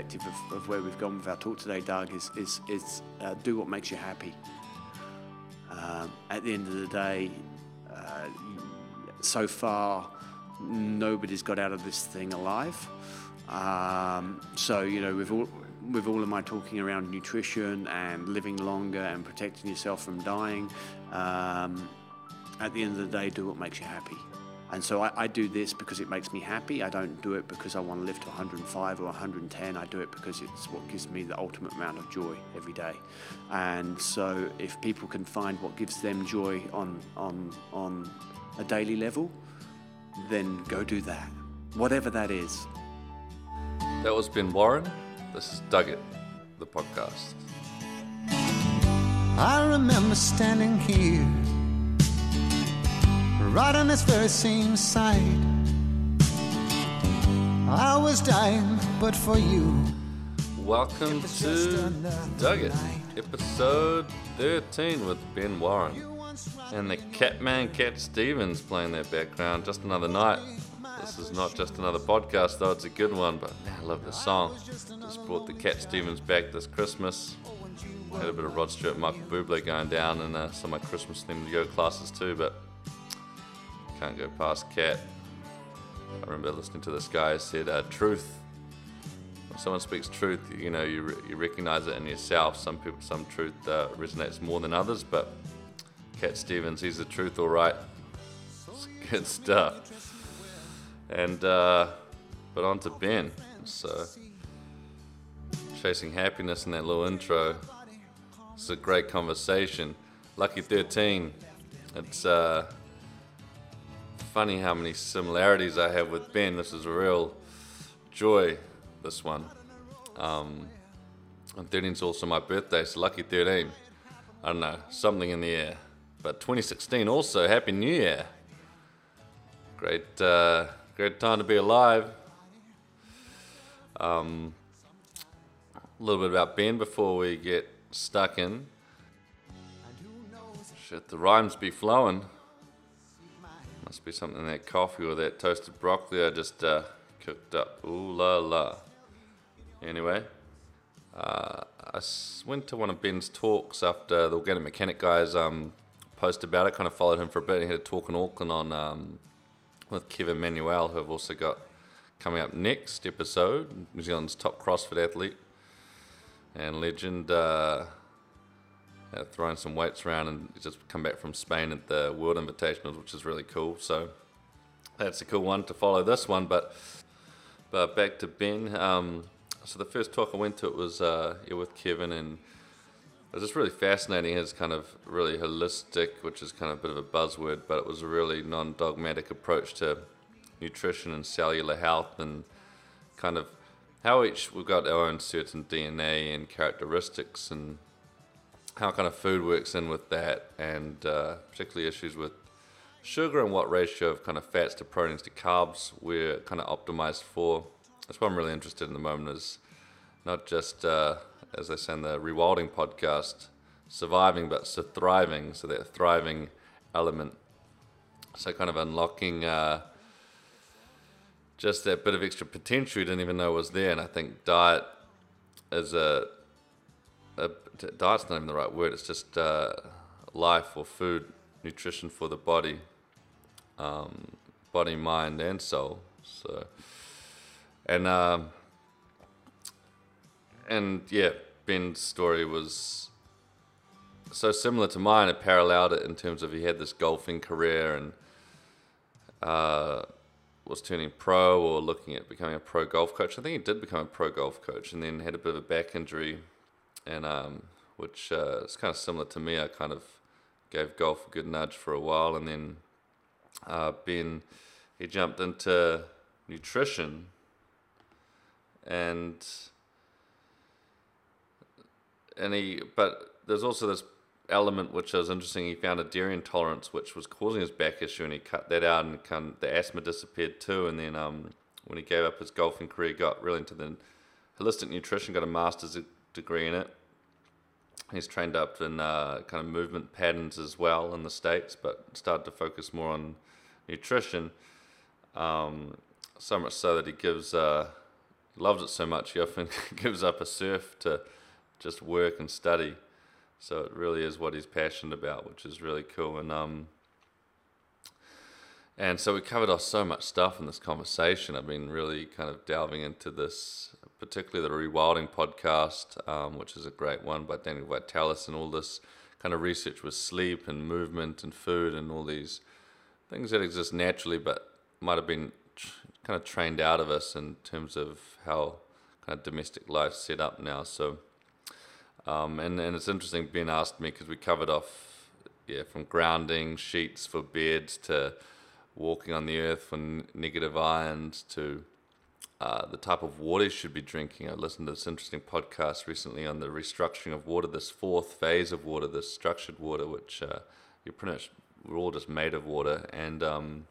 reflective of, of where we've gone with our talk today, Doug, is, is, is uh, do what makes you happy. Um, at the end of the day, uh, so far, nobody's got out of this thing alive. Um, so, you know, with all, with all of my talking around nutrition and living longer and protecting yourself from dying, um, at the end of the day, do what makes you happy. And so I, I, do this because it makes me happy. I don't do it because I want to live to 105 or 110. I do it because it's what gives me the ultimate amount of joy every day. And so if people can find what gives them joy on, on, on a daily level, then go do that. Whatever that is. That was Ben Warren. This is Doug It, the podcast. I remember standing here right on this very same side. I was dying, but for you. Welcome to Doug It, episode 13 with Ben Warren. And the Catman Cat Stevens playing that background. Just another night. This is not just another podcast, though it's a good one, but man, I love this song. Just brought the Cat Stevens back this Christmas. Had a bit of Rod Stewart, Michael Bublé going down and uh, some of my Christmas themed yoga classes too, but can't go past Cat. I remember listening to this guy said, uh, "Truth." When someone speaks truth, you know you, re- you recognize it in yourself. Some people, some truth uh, resonates more than others, but Cat Stevens, he's the truth, all right. It's good stuff. And uh, but on to Ben. So chasing happiness in that little intro. It's a great conversation. Lucky 13. It's uh, funny how many similarities I have with Ben. This is a real joy, this one. Um, and 13 is also my birthday, so lucky 13. I don't know, something in the air. But 2016 also, Happy New Year. Great, uh, great time to be alive. Um, a little bit about Ben before we get stuck in. Shit, the rhymes be flowing. Must be something in that coffee or that toasted broccoli I just uh, cooked up. Ooh la la. Anyway, uh, I went to one of Ben's talks after the Organic Mechanic guys um, posted about it. Kind of followed him for a bit. He had a talk in Auckland on um, with Kevin Manuel, who I've also got coming up next episode. New Zealand's top CrossFit athlete and legend. Uh, uh, throwing some weights around and just come back from Spain at the World Invitationals, which is really cool. So that's a cool one to follow this one. But but back to Ben. Um, so the first talk I went to it was uh, with Kevin, and it was just really fascinating. His kind of really holistic, which is kind of a bit of a buzzword, but it was a really non-dogmatic approach to nutrition and cellular health, and kind of how each we've got our own certain DNA and characteristics and how kind of food works in with that, and uh, particularly issues with sugar and what ratio of kind of fats to proteins to carbs we're kind of optimized for. That's what I'm really interested in the moment is not just, uh, as they say in the Rewilding podcast, surviving, but so thriving, so that thriving element. So kind of unlocking uh, just that bit of extra potential you didn't even know was there. And I think diet is a a, diet's not even the right word. It's just uh, life or food, nutrition for the body, um, body, mind, and soul. So, and um, and yeah, Ben's story was so similar to mine. It paralleled it in terms of he had this golfing career and uh, was turning pro or looking at becoming a pro golf coach. I think he did become a pro golf coach, and then had a bit of a back injury and um, which uh, is kind of similar to me. I kind of gave golf a good nudge for a while, and then uh, Ben he jumped into nutrition, and and he but there's also this element which was interesting. He found a dairy intolerance which was causing his back issue, and he cut that out, and kind of, the asthma disappeared too. And then um, when he gave up his golfing career, got really into the holistic nutrition, got a master's degree in it. He's trained up in uh, kind of movement patterns as well in the States, but started to focus more on nutrition. Um, so much so that he gives uh, loves it so much he often gives up a surf to just work and study. So it really is what he's passionate about, which is really cool. And um, and so we covered off so much stuff in this conversation. I've been really kind of delving into this, particularly the Rewilding podcast, um, which is a great one by Daniel Vitalis, and all this kind of research with sleep and movement and food and all these things that exist naturally, but might have been kind of trained out of us in terms of how kind of domestic life's set up now. So, um, and and it's interesting. Ben asked me because we covered off, yeah, from grounding sheets for beds to walking on the earth for n- negative ions to uh, the type of water you should be drinking. I listened to this interesting podcast recently on the restructuring of water, this fourth phase of water, this structured water, which uh, you pretty much we're all just made of water, and um,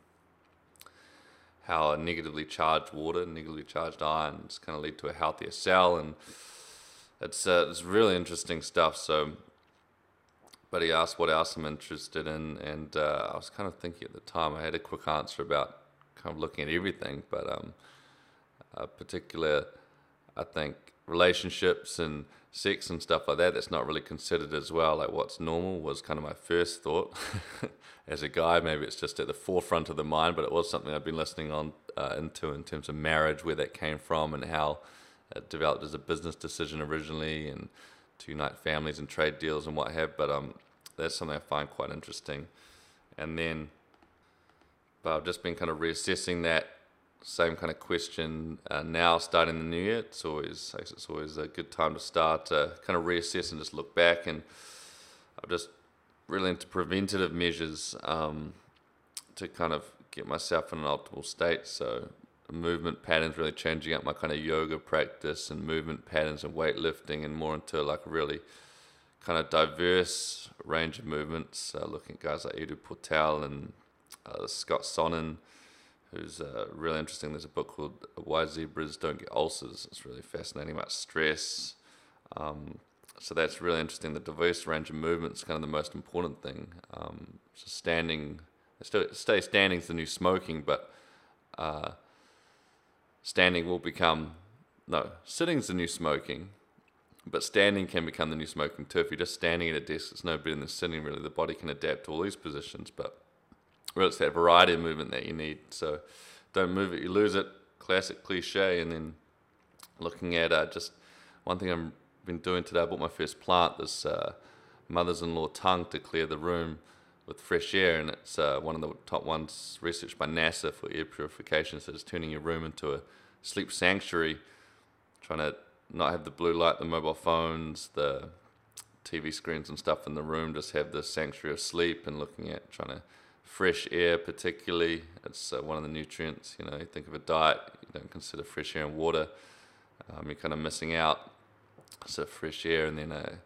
how negatively charged water, negatively charged ions, kind of lead to a healthier cell, and it's uh, it's really interesting stuff. So, but he asked what else I'm interested in, and uh, I was kind of thinking at the time I had a quick answer about kind of looking at everything, but um, uh, particular, I think relationships and sex and stuff like that that's not really considered as well like what's normal was kind of my first thought. As a guy maybe it's just at the forefront of the mind but it was something i've been listening on uh, into in terms of marriage where that came from and how it developed as a business decision originally and to unite families and trade deals and what have but um that's something i find quite interesting. And then but i've just been kind of reassessing that same kind of question uh, now starting the new year. It's always it's always a good time to start kind of reassess and just look back. And I'm just really into preventative measures um, to kind of get myself in an optimal state. So movement patterns, really changing up my kind of yoga practice and movement patterns and weightlifting, and more into like really kind of diverse range of movements. Uh, looking at guys like Ido Portal and uh, Scott Sonnon who's uh, really interesting. There's a book called Why Zebras Don't Get Ulcers. It's really fascinating about stress. Um, so that's really interesting. The diverse range of movement is kind of the most important thing. Um, so standing, still stay standing is the new smoking, but uh, standing will become no sitting's the new smoking, but standing can become the new smoking too. If you're just standing at a desk, it's no better than sitting. Really, the body can adapt to all these positions, but well, it's that variety of movement that you need. So don't move it, you lose it. Classic cliche. And then looking at uh, just one thing I've been doing today, I bought my first plant, this uh, mother's in law tongue to clear the room with fresh air. And it's uh, one of the top ones researched by NASA for air purification. So it's turning your room into a sleep sanctuary, trying to not have the blue light, the mobile phones, the TV screens and stuff in the room, just have the sanctuary of sleep and looking at trying to fresh air, particularly. It's uh, one of the nutrients. You know, you think of a diet, you don't consider fresh air and water. Um, you're kind of missing out. So fresh air, and then a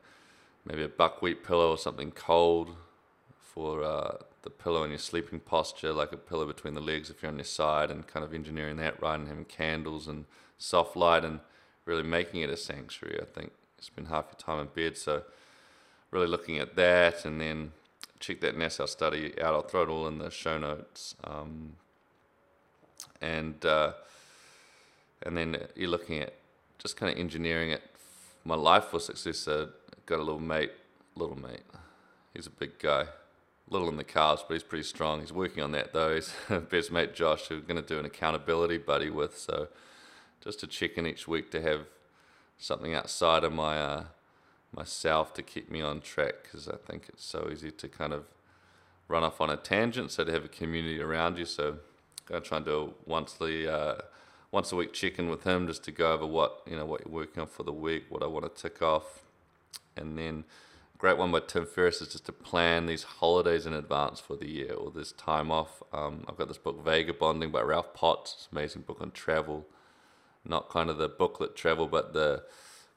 maybe a buckwheat pillow or something cold for uh, the pillow in your sleeping posture, like a pillow between the legs if you're on your side, and kind of engineering that right, and having candles and soft light, and really making it a sanctuary. I think you spend half your time in bed, so really looking at that, and then check that NASA study out. I'll throw it all in the show notes. Um, and uh, and then you're looking at just kind of engineering it. My life for success. Uh, got a little mate, little mate. He's a big guy, little in the cars, but he's pretty strong. He's working on that though. He's best mate Josh, who we're going to do an accountability buddy with. So just to check in each week to have something outside of my uh, myself to keep me on track because I think it's so easy to kind of run off on a tangent. So to have a community around you, so I try and do a once uh, once a week check in with him just to go over what you know what you're working on for the week, what I want to tick off, and then great one by Tim Ferriss is just to plan these holidays in advance for the year or this time off. Um, I've got this book Vagabonding by Rolf Potts, amazing book on travel, not kind of the booklet travel, but the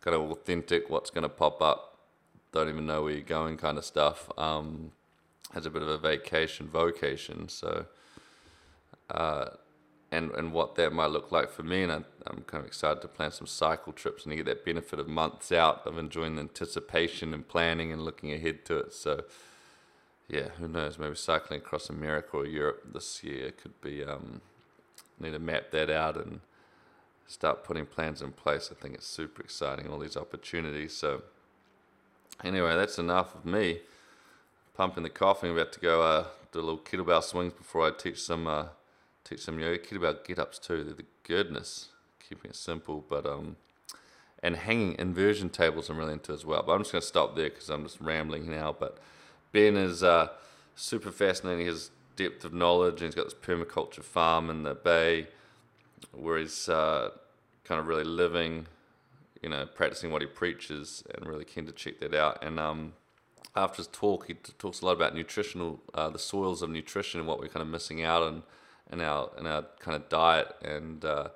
kind of authentic, what's going to pop up, don't even know where you're going kind of stuff. Um, has a bit of a vacation vocation, so uh, and and what that might look like for me, and I, am kind of excited to plan some cycle trips and get that benefit of months out of enjoying the anticipation and planning and looking ahead to it. So yeah, who knows? Maybe cycling across America or Europe this year could be. Um, need to map that out and start putting plans in place. I think it's super exciting, all these opportunities. So, anyway, that's enough of me pumping the coffee. I'm about to go uh, do a little kettlebell swings before I teach some uh, teach some yoga kettlebell get ups too. They're the goodness, keeping it simple, but um, and hanging inversion tables I'm really into as well. But I'm just going to stop there because I'm just rambling now. But Ben is uh, super fascinating. His depth of knowledge, and he's got this permaculture farm in the bay where he's uh, kind of really living, you know, practicing what he preaches, and really keen to check that out. And um, after his talk, he t- talks a lot about nutritional, uh, the soils of nutrition, and what we're kind of missing out on in our in our kind of diet, and uh,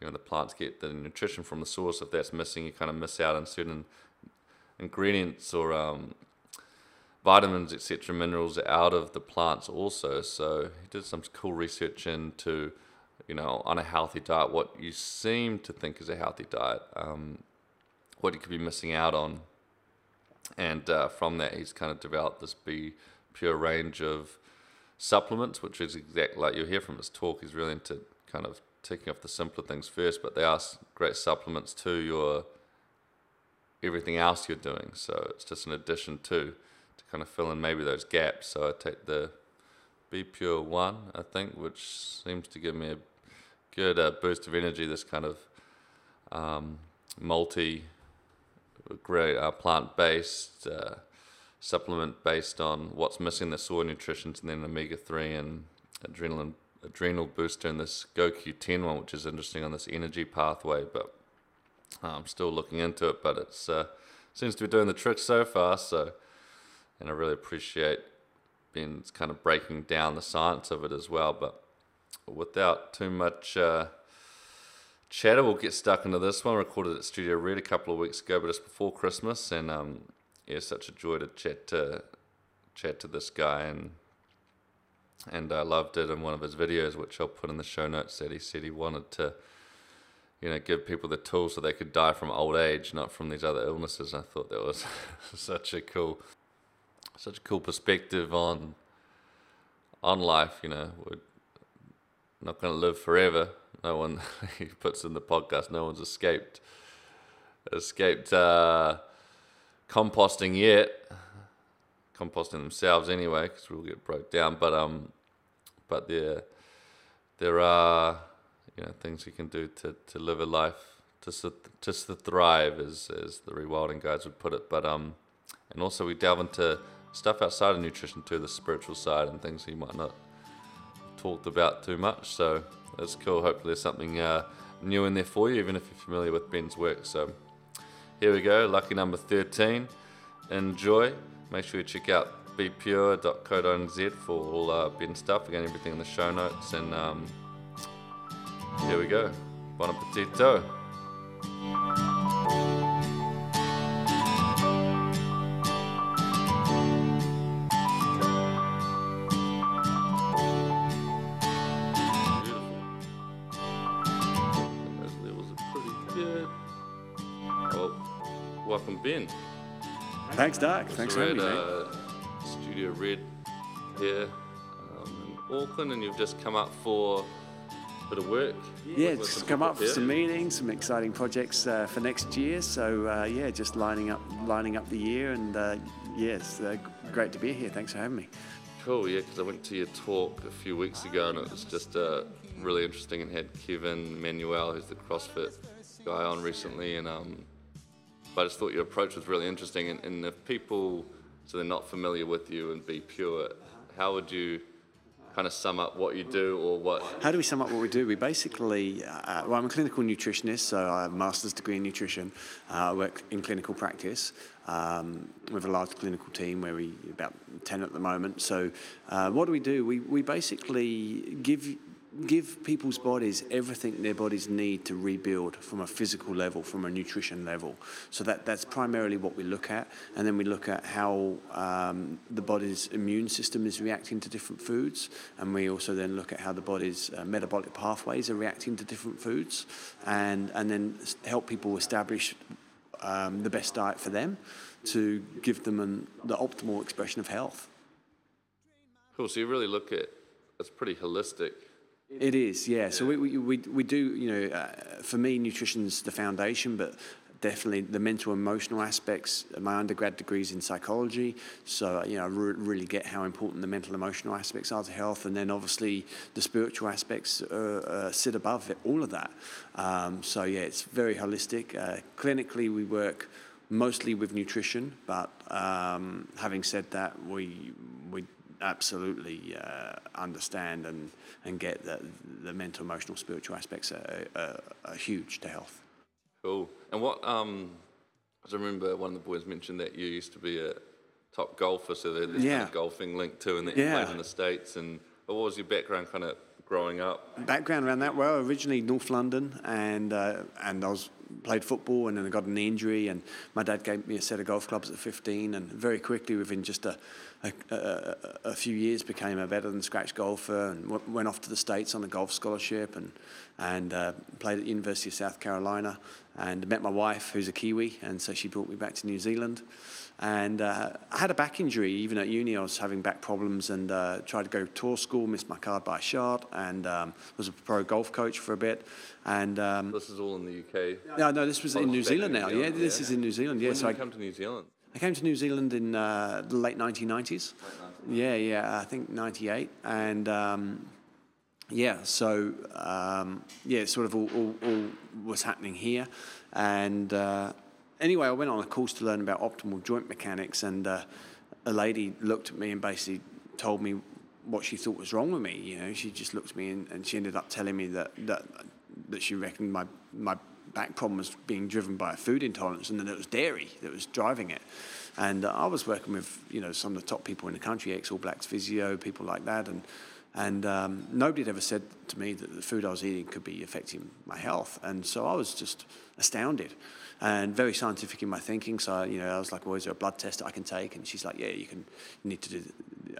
you know, the plants get the nutrition from the source. If that's missing, you kind of miss out on certain ingredients or um, vitamins, etc., minerals out of the plants also. So he did some cool research into, you know, on a healthy diet, what you seem to think is a healthy diet, um, what you could be missing out on. And uh, from that, he's kind of developed this Be Pure range of supplements, which is exactly like you'll hear from his talk. He's really into kind of taking off the simpler things first, but they are great supplements to your everything else you're doing. So it's just an addition to to kind of fill in maybe those gaps. So I take the Be Pure One, I think, which seems to give me a good uh, boost of energy. This kind of um, multi, great uh, plant based uh, supplement based on what's missing the soil nutrition, and then omega three and adrenaline adrenal booster and this CoQ10 one, which is interesting on this energy pathway. But I'm still looking into it, but it's uh, seems to be doing the trick so far. So and I really appreciate being kind of breaking down the science of it as well. But without too much uh, chatter, we'll get stuck into this one. Recorded at Studio Red a couple of weeks ago, but just before Christmas, and um, yeah, such a joy to chat to chat to this guy, and and I loved it in one of his videos, which I'll put in the show notes. That he said he wanted to. You know, give people the tools so they could die from old age, not from these other illnesses. I thought that was such a cool such a cool perspective on on life. You know, not going to live forever. No one he puts in the podcast. No one's escaped escaped uh, composting yet. Composting themselves anyway, because we'll get broke down. But um, but there there are you know things you can do to, to live a life just to, just to thrive, as as the rewilding guys would put it. But um, and also we delve into stuff outside of nutrition too, the spiritual side and things you might not talked about too much. So that's cool. Hopefully, there's something uh, new in there for you, even if you're familiar with Ben's work. So here we go, lucky number 13. Enjoy. Make sure you check out bepure.co.nz for all uh, Ben stuff. Again, everything in the show notes. And um, here we go. Bon appetito. Ben. Thanks, Doug. Thanks for having me. Uh, Studio Red here um, in Auckland, and you've just come up for a bit of work. Yeah, just come up for some meetings, some exciting projects uh, for next year. So uh, yeah, just lining up, lining up the year, and uh, yeah, it's uh, great to be here. Thanks for having me. Cool, yeah, because I went to your talk a few weeks ago, and it was just uh, really interesting, and had Kevin Manuel, who's the CrossFit guy, on recently, and um, but I just thought your approach was really interesting. And, and if people, so they're not familiar with you and be pure, how would you kind of sum up what you do or what? How do we sum up what we do? We basically, uh, well, I'm a clinical nutritionist, so I have a master's degree in nutrition. Uh, I work in clinical practice um, with a large clinical team where we about 10 at the moment. So uh, what do we do? We, we basically give give people's bodies everything their bodies need to rebuild from a physical level, from a nutrition level. So that, that's primarily what we look at. And then we look at how um, the body's immune system is reacting to different foods. And we also then look at how the body's uh, metabolic pathways are reacting to different foods. And, and then help people establish um, the best diet for them to give them an, the optimal expression of health. Cool. So you really look at it's pretty holistic It is, yeah. So we, we, we, we do, you know, uh, for me, nutrition's the foundation, but definitely the mental emotional aspects. My undergrad degrees in psychology, so you know, I re- really get how important the mental emotional aspects are to health, and then obviously the spiritual aspects uh, uh, sit above it, all of that. Um, so yeah, it's very holistic. Uh, clinically, we work mostly with nutrition, but um, having said that, we absolutely uh, understand and, and get that the mental, emotional, spiritual aspects are, are, are huge to health. Cool. And what, um, I remember one of the boys mentioned that you used to be a top golfer, so there's Yeah. kind of golfing link too, and that Yeah. you played in the States. And what was your background kind of growing up? Background around that, well, originally North London, and uh, and I was played football, and then I got an injury, and my dad gave me a set of golf clubs at 15, and very quickly, within just a a, a, a few years, became a better than scratch golfer, and w- went off to the states on a golf scholarship, and and uh, played at the University of South Carolina, and met my wife, who's a Kiwi, and so she brought me back to New Zealand. And uh, I had a back injury. Even at uni, I was having back problems and uh, tried to go to tour school, missed my card by a shot, and um, was a pro golf coach for a bit. And um, This is all in the UK. no, no, this was Oh, in New Zealand now. Yeah, this is in New Zealand. Yeah, when so did I, come to New Zealand? I came to New Zealand in uh, the late 1990s. Yeah, yeah, I think 98. And um, yeah, so um, yeah, sort of all, all, all was happening here. And uh, anyway, I went on a course to learn about optimal joint mechanics, and uh, a lady looked at me and basically told me what she thought was wrong with me. You know, she just looked at me and, and she ended up telling me that, that, that she reckoned my, my back problem was being driven by a food intolerance and then it was dairy that was driving it. And uh, I was working with, you know, some of the top people in the country, ex-All Blacks physio, people like that, and and um, nobody had ever said to me that the food I was eating could be affecting my health. And so I was just astounded and very scientific in my thinking. So, you know, I was like, well, is there a blood test I can take? And she's like, yeah, you can, you need to do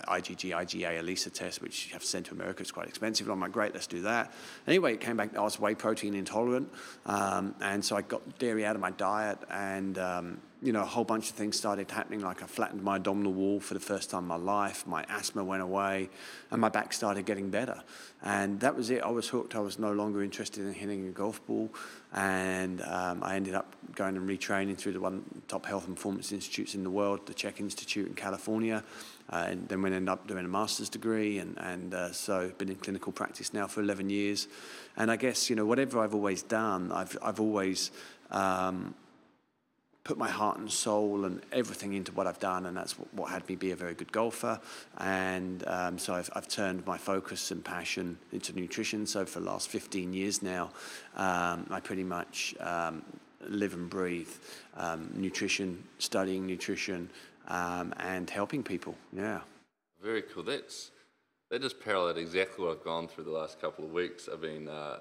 IgG, IgA, ELISA test, which you have to send to America. It's quite expensive. And I'm like, great, let's do that. Anyway, it came back, I was whey protein intolerant. Um, and so I got dairy out of my diet and, um, you know, a whole bunch of things started happening. Like I flattened my abdominal wall for the first time in my life. My asthma went away, and my back started getting better. And that was it. I was hooked. I was no longer interested in hitting a golf ball, and um, I ended up going and retraining through the one top health and performance institutes in the world, the CHEK Institute in California. Uh, and then we ended up doing a master's degree, and, and uh, so been in clinical practice now for 11 years. And I guess, you know, whatever I've always done, I've, I've always um, put my heart and soul and everything into what I've done, and that's what, what had me be a very good golfer. And um, so I've, I've turned my focus and passion into nutrition. So for the last 15 years now, um, I pretty much um, live and breathe um, nutrition, studying nutrition, um, and helping people. Yeah. Very cool. That's that just paralleled exactly what I've gone through the last couple of weeks. I've been uh,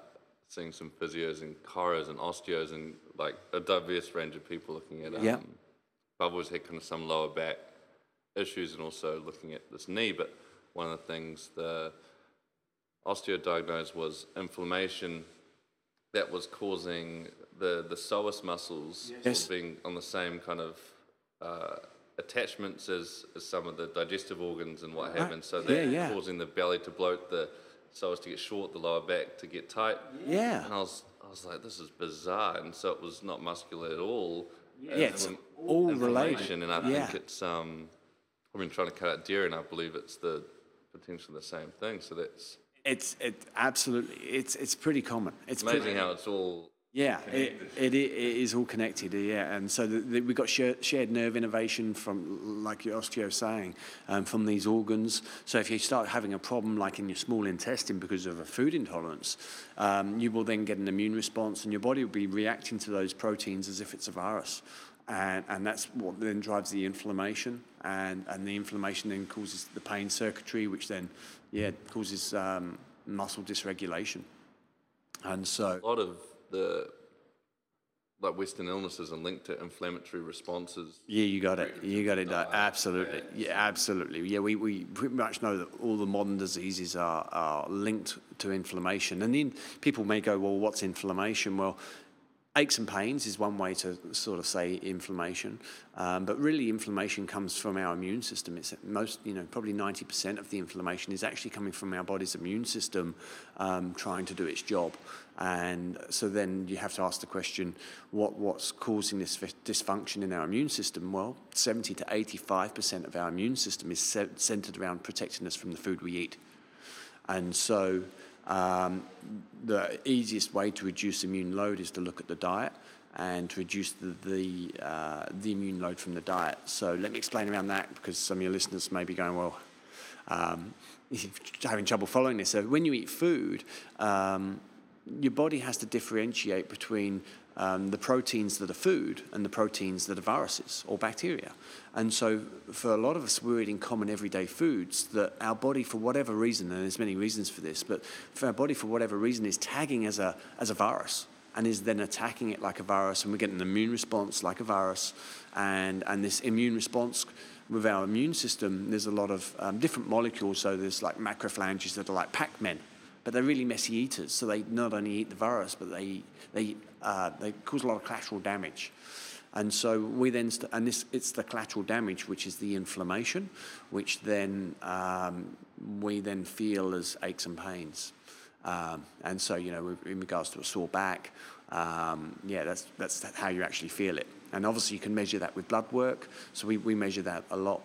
seeing some physios and chiros and osteos and like a diverse range of people looking at. Um, Yeah. I've always had kind of some lower back issues and also looking at this knee. But one of the things the osteo diagnosed was inflammation that was causing the the psoas muscles Yes. being on the same kind of uh, attachments as, as some of the digestive organs and what have Right. and so Yeah, that yeah. causing the belly to bloat, the psoas to get short, the lower back to get tight. Yeah. And I was I was like, this is bizarre, and so it was not muscular at all. Uh, Yeah, it's all related. inflammation, And I Yeah. think it's um, I've been trying to cut out dairy, and I believe it's the potentially the same thing. So that's It's it absolutely. It's it's pretty common. It's amazing pretty, how it's all Yeah, it, it, it is all connected. Yeah, and so the, the, we've got shared, shared nerve innervation from, like your osteo saying, um, from these organs. So if you start having a problem like in your small intestine because of a food intolerance, um, you will then get an immune response, and your body will be reacting to those proteins as if it's a virus. And, and that's what then drives the inflammation, and, and the inflammation then causes the pain circuitry, which then, yeah, causes um, muscle dysregulation. And so, a lot of the like Western illnesses are linked to inflammatory responses. Yeah, you got it. You got it. absolutely. Yeah, absolutely. Yeah, we, we pretty much know that all the modern diseases are, are linked to inflammation. And then people may go, well, what's inflammation? Well, aches and pains is one way to sort of say inflammation, um, but really inflammation comes from our immune system. It's most, you know, probably 90% of the inflammation is actually coming from our body's immune system um, trying to do its job. And so then you have to ask the question, what, what's causing this dysfunction in our immune system? Well, 70 to 85% of our immune system is centered around protecting us from the food we eat. And so um, the easiest way to reduce immune load is to look at the diet and to reduce the the, uh, the immune load from the diet. So let me explain around that because some of your listeners may be going, well, um, having trouble following this. So when you eat food, um, your body has to differentiate between um, the proteins that are food and the proteins that are viruses or bacteria. And so, for a lot of us, we're eating common everyday foods that our body, for whatever reason, and there's many reasons for this, but for our body, for whatever reason, is tagging as a, as a virus and is then attacking it like a virus, and we get an immune response like a virus. And, and this immune response with our immune system, there's a lot of um, different molecules. So, there's like macrophages that are like Pac Men but they're really messy eaters. So they not only eat the virus, but they they uh, they cause a lot of collateral damage. And so we then, st- and this, it's the collateral damage, which is the inflammation, which then um, we then feel as aches and pains. Um, and so, you know, in regards to a sore back, um, yeah, that's, that's how you actually feel it. And obviously, you can measure that with blood work. So we, we measure that a lot.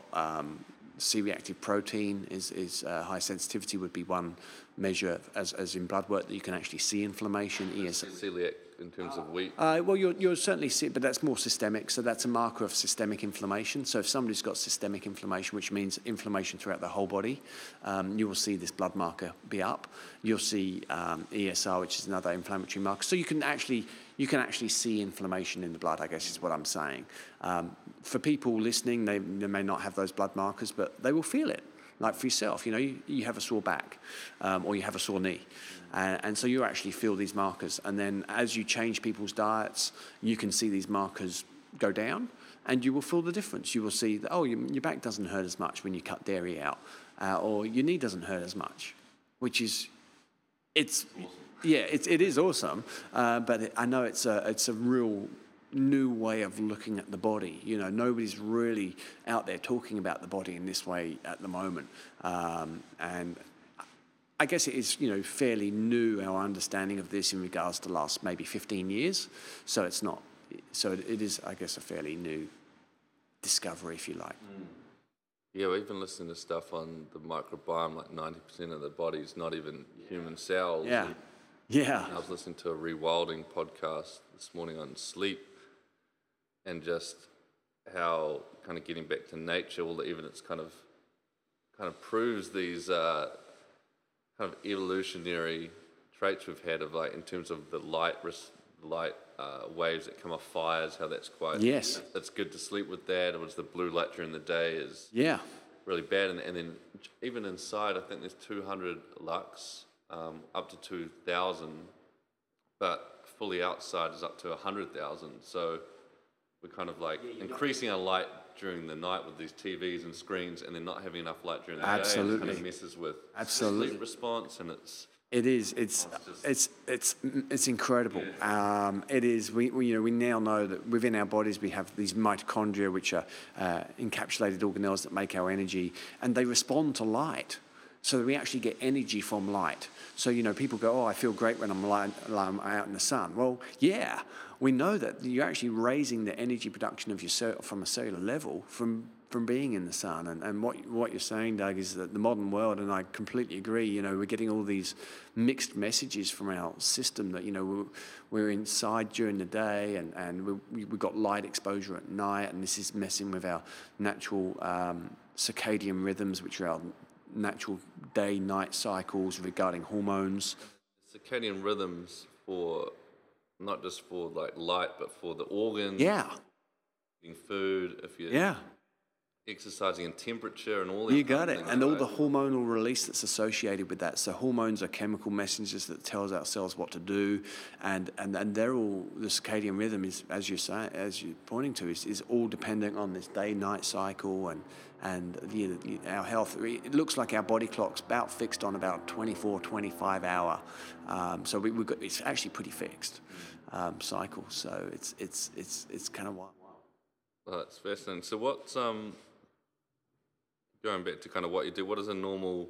C-reactive protein is, is uh, high sensitivity would be one measure as, as in blood work that you can actually see inflammation. ES- celiac in terms of weight? Uh, well, you'll, you'll certainly see, but that's more systemic. So that's a marker of systemic inflammation. So if somebody's got systemic inflammation, which means inflammation throughout the whole body, um, you will see this blood marker be up. You'll see um, ESR, which is another inflammatory marker. So you can actually you can actually see inflammation in the blood. I guess is what I'm saying. Um, for people listening, they, they may not have those blood markers, but they will feel it like for yourself, you know, you, you have a sore back um, or you have a sore knee. And, and, so you actually feel these markers. And then as you change people's diets, you can see these markers go down and you will feel the difference. You will see that, oh, your, your back doesn't hurt as much when you cut dairy out, uh, or your knee doesn't hurt as much, which is, it's, yeah, it's, it is awesome. Uh, but it, I know it's a, it's a real new way of looking at the body. You know, nobody's really out there talking about the body in this way at the moment. Um, and I guess it is, you know, fairly new, our understanding of this in regards to last maybe 15 years. So it's not, so it is, I guess, a fairly new discovery, if you like. Mm. Yeah, we've been listening to stuff on the microbiome, like 90% of the body is not even human cells. Yeah. Yeah. I was listening to a rewilding podcast this morning on sleep and just how kind of getting back to nature, all the evidence kind of kind of proves these uh, kind of evolutionary traits we've had of like in terms of the light light uh, waves that come off fires, how that's quite yes, that's good to sleep with that. It was the blue light during the day is yeah really bad, and, and then even inside, I think there's 200 lux um, up to 2,000, but fully outside is up to 100,000. So we're kind of like yeah, increasing our light during the night with these TVs and screens, and then not having enough light during the Absolutely. day. It kind of messes with Absolutely. sleep response, and it's it is. It's it's it's it's incredible. Um, it is. We, we, you know we now know that within our bodies we have these mitochondria, which are uh, encapsulated organelles that make our energy, and they respond to light. So we actually get energy from light. So you know people go, oh, I feel great when I'm, I'm out in the sun. Well, yeah, we know that you're actually raising the energy production of your cell from a cellular level from from being in the sun. And, and what what you're saying, Doug, is that the modern world, and I completely agree. You know, we're getting all these mixed messages from our system that you know we're, we're inside during the day, and and we, we've got light exposure at night, and this is messing with our natural um, circadian rhythms, which are our natural day-night cycles regarding hormones. Circadian rhythms for not just for like light, but for the organs. Yeah. Eating food, if you're yeah. exercising and temperature and all that. You got it. And all the hormonal release that's associated with that. So hormones are chemical messengers that tells our cells what to do. And, and, and they're all, the circadian rhythm is, as you're saying, as you're pointing to, is, is all dependent on this day-night cycle and, and the, our health. It looks like our body clock's about fixed on about 24, 25 hour. Um, so we, have got, it's actually pretty fixed. um, cycle. So it's it's it's it's kind of wild. Well, that's fascinating. So what's um going back to kind of what you do? What is a normal?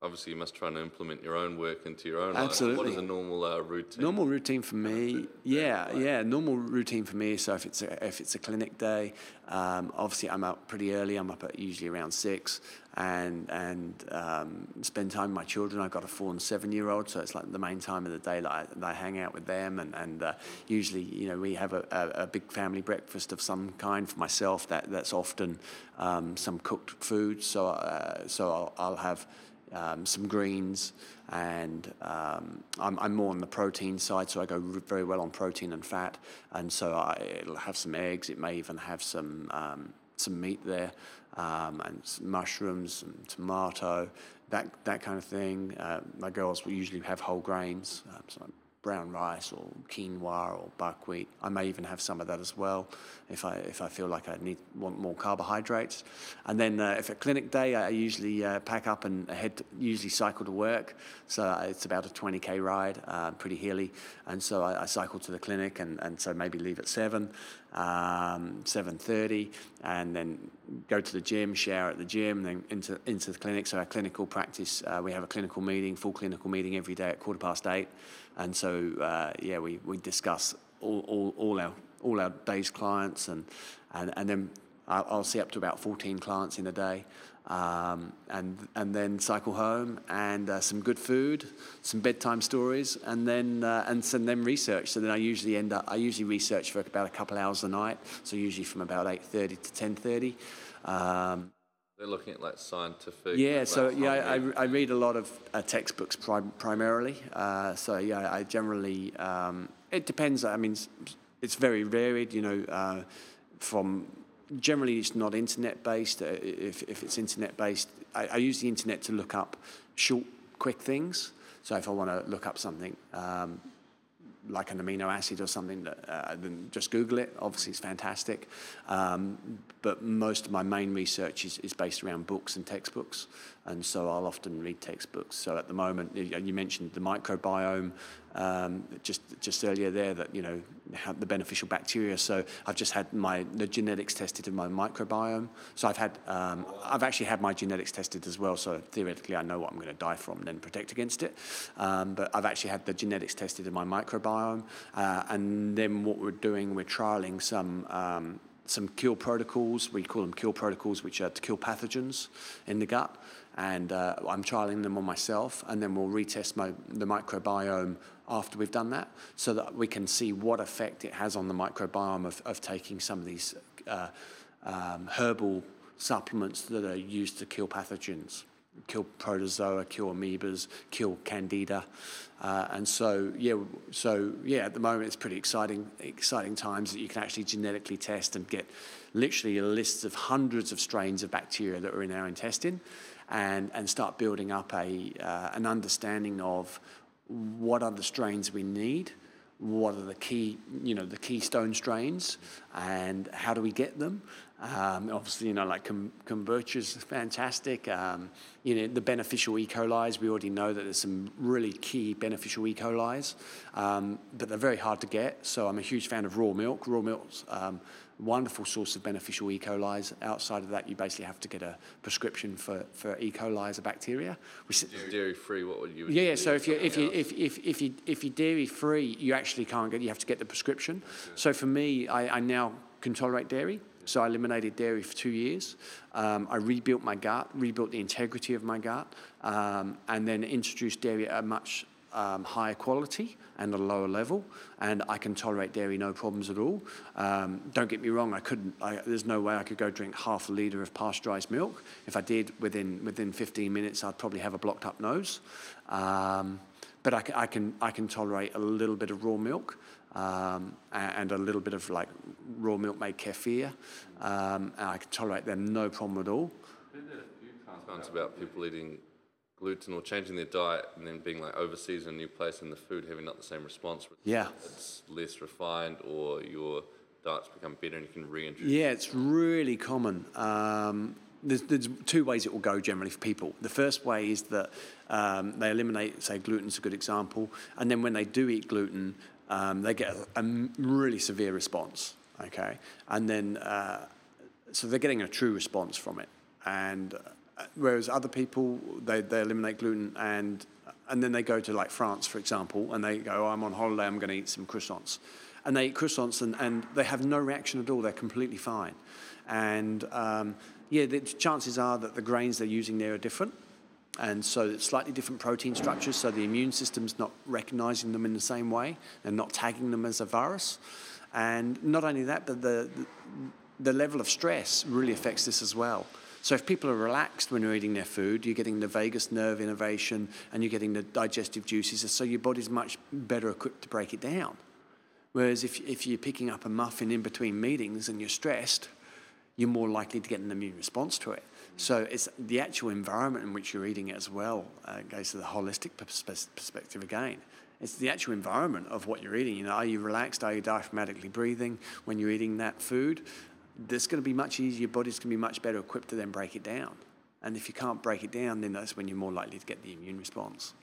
Obviously, you must try and implement your own work into your own life. What Absolutely. is a normal uh, routine? Normal routine for me, yeah, yeah. Normal routine for me. So if it's a, if it's a clinic day, um, obviously I'm up pretty early. I'm up at usually around six, and and um, spend time with my children. I've got a four and seven year old, so it's like the main time of the day that I, that I hang out with them. And and uh, usually, you know, we have a, a, a big family breakfast of some kind for myself. That that's often um, some cooked food. So uh, so I'll, I'll have um, some greens, and um, I'm, I'm more on the protein side, so I go very well on protein and fat, and so I, it'll have some eggs. It may even have some um, some meat there, um, and some mushrooms, and tomato, that that kind of thing. Uh, my girls will usually have whole grains, um, so brown rice or quinoa or buckwheat. I may even have some of that as well if I if I feel like I need want more carbohydrates. And then uh, if a clinic day, I usually uh, pack up and head to, usually cycle to work. So uh, it's about a 20k ride, uh, pretty hilly, and so I, I cycle to the clinic and, and so maybe leave at seven, um, 7:30, and then go to the gym, shower at the gym, then into into the clinic. So our clinical practice, uh, we have a clinical meeting, full clinical meeting every day at quarter past eight. And so, uh, yeah, we, we discuss all, all, all our all our day's clients, and and, and then I'll, I'll see up to about 14 clients in a day, um, and and then cycle home and uh, some good food, some bedtime stories, and then uh, and, so then research. So then I usually end up I usually research for about a couple hours a night. So usually from about 8:30 to 10:30. Um, They're looking at like scientific. yeah, like, so yeah, I, I read a lot of uh, textbooks prim- primarily. Uh, so yeah, I generally um, it depends. I mean, it's very varied. You know, uh, from generally it's not internet based. Uh, if if it's internet based, I, I use the internet to look up short, quick things. So if I want to look up something. Um, like an amino acid or something, that, uh, then just Google it. Obviously, it's fantastic. Um, but most of my main research is, is based around books and textbooks, and so I'll often read textbooks. So at the moment, you mentioned the microbiome um, just just earlier there that you know the beneficial bacteria. So I've just had my the genetics tested in my microbiome. So I've had um, I've actually had my genetics tested as well. So theoretically, I know what I'm going to die from, and then protect against it. Um, but I've actually had the genetics tested in my microbiome, uh, and then what we're doing, we're trialing some. Um, some kill protocols, we call them kill protocols, which are to kill pathogens in the gut. And uh, I'm trialing them on myself, and then we'll retest my, the microbiome after we've done that so that we can see what effect it has on the microbiome of, of taking some of these uh, um, herbal supplements that are used to kill pathogens kill protozoa, kill amoebas, kill candida, uh, and so yeah, so yeah, at the moment it's pretty exciting, exciting times that you can actually genetically test and get literally a list of hundreds of strains of bacteria that are in our intestine, and and start building up a uh, an understanding of what are the strains we need what are the key, you know, the keystone strains, and how do we get them? Um, obviously, you know, like com- is fantastic. Um, you know, the beneficial E. coli's, we already know that there's some really key beneficial E. coli's, um, but they're very hard to get. So I'm a huge fan of raw milk. Raw milk's um, wonderful source of beneficial E. coli's. Outside of that, you basically have to get a prescription for, for E. coli as a bacteria. Which, Dairy free. What would you? yeah, yeah. So if you if you if if if you if you're dairy free, you actually can't get. You have to get the prescription. So for me, I, I now can tolerate dairy. So I eliminated dairy for two years. Um, I rebuilt my gut, rebuilt the integrity of my gut, um, and then introduced dairy at a much um, higher quality and a lower level, and I can tolerate dairy no problems at all. Um, don't get me wrong, I couldn't. I, there's no way I could go drink half a liter of pasteurized milk. If I did, within within 15 minutes, I'd probably have a blocked up nose. Um, but I, I can I can tolerate a little bit of raw milk um, and a little bit of like raw milk made kefir, um, and I can tolerate them no problem at all. times about people eating gluten or changing their diet and then being like overseas in a new place and the food having not the same response. Yeah. It's less refined or your diet's become better and you can reintroduce. Yeah, it's really common. Um, there's, there's two ways it will go generally for people. The first way is that um, they eliminate, say, gluten's a good example, and then when they do eat gluten, um, they get a really severe response. Okay, and then uh, so they're getting a true response from it, and uh, whereas other people they, they eliminate gluten and and then they go to like France, for example, and they go, oh, I'm on holiday, I'm going to eat some croissants. And they eat croissants and, and they have no reaction at all, they're completely fine. And um, yeah, the chances are that the grains they're using there are different. And so it's slightly different protein structures, so the immune system's not recognizing them in the same way and not tagging them as a virus. And not only that, but the, the level of stress really affects this as well. So if people are relaxed when you're eating their food, you're getting the vagus nerve innervation and you're getting the digestive juices, so your body's much better equipped to break it down. Whereas if, if you're picking up a muffin in between meetings and you're stressed, you're more likely to get an immune response to it. So it's the actual environment in which you're eating it as well uh, goes to the holistic perspective again. It's the actual environment of what you're eating. You know, are you relaxed? Are you diaphragmatically breathing when you're eating that food? That's going to be much easier. Your body's going to be much better equipped to then break it down. And if you can't break it down, then that's when you're more likely to get the immune response.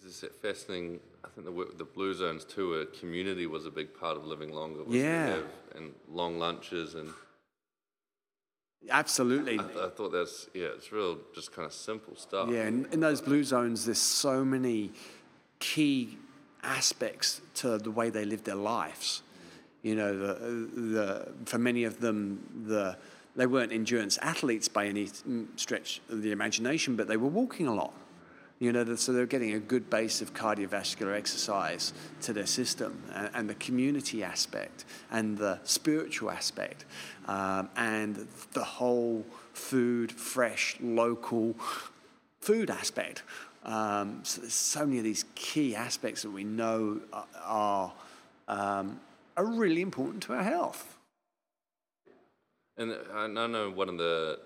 Because it's fascinating. I think the work with the blue zones too, a community was a big part of living longer. yeah. and long lunches and. Absolutely. I, I, thought that's yeah, it's real, just kind of simple stuff. Yeah, in, in those blue zones, there's so many key aspects to the way they live their lives. You know, the, the, for many of them, the, they weren't endurance athletes by any stretch of the imagination, but they were walking a lot. You know, so they're getting a good base of cardiovascular exercise to their system, and, and the community aspect, and the spiritual aspect, um, and the whole food, fresh, local food aspect. Um, so there's so many of these key aspects that we know are um, are really important to our health. And I know one of the,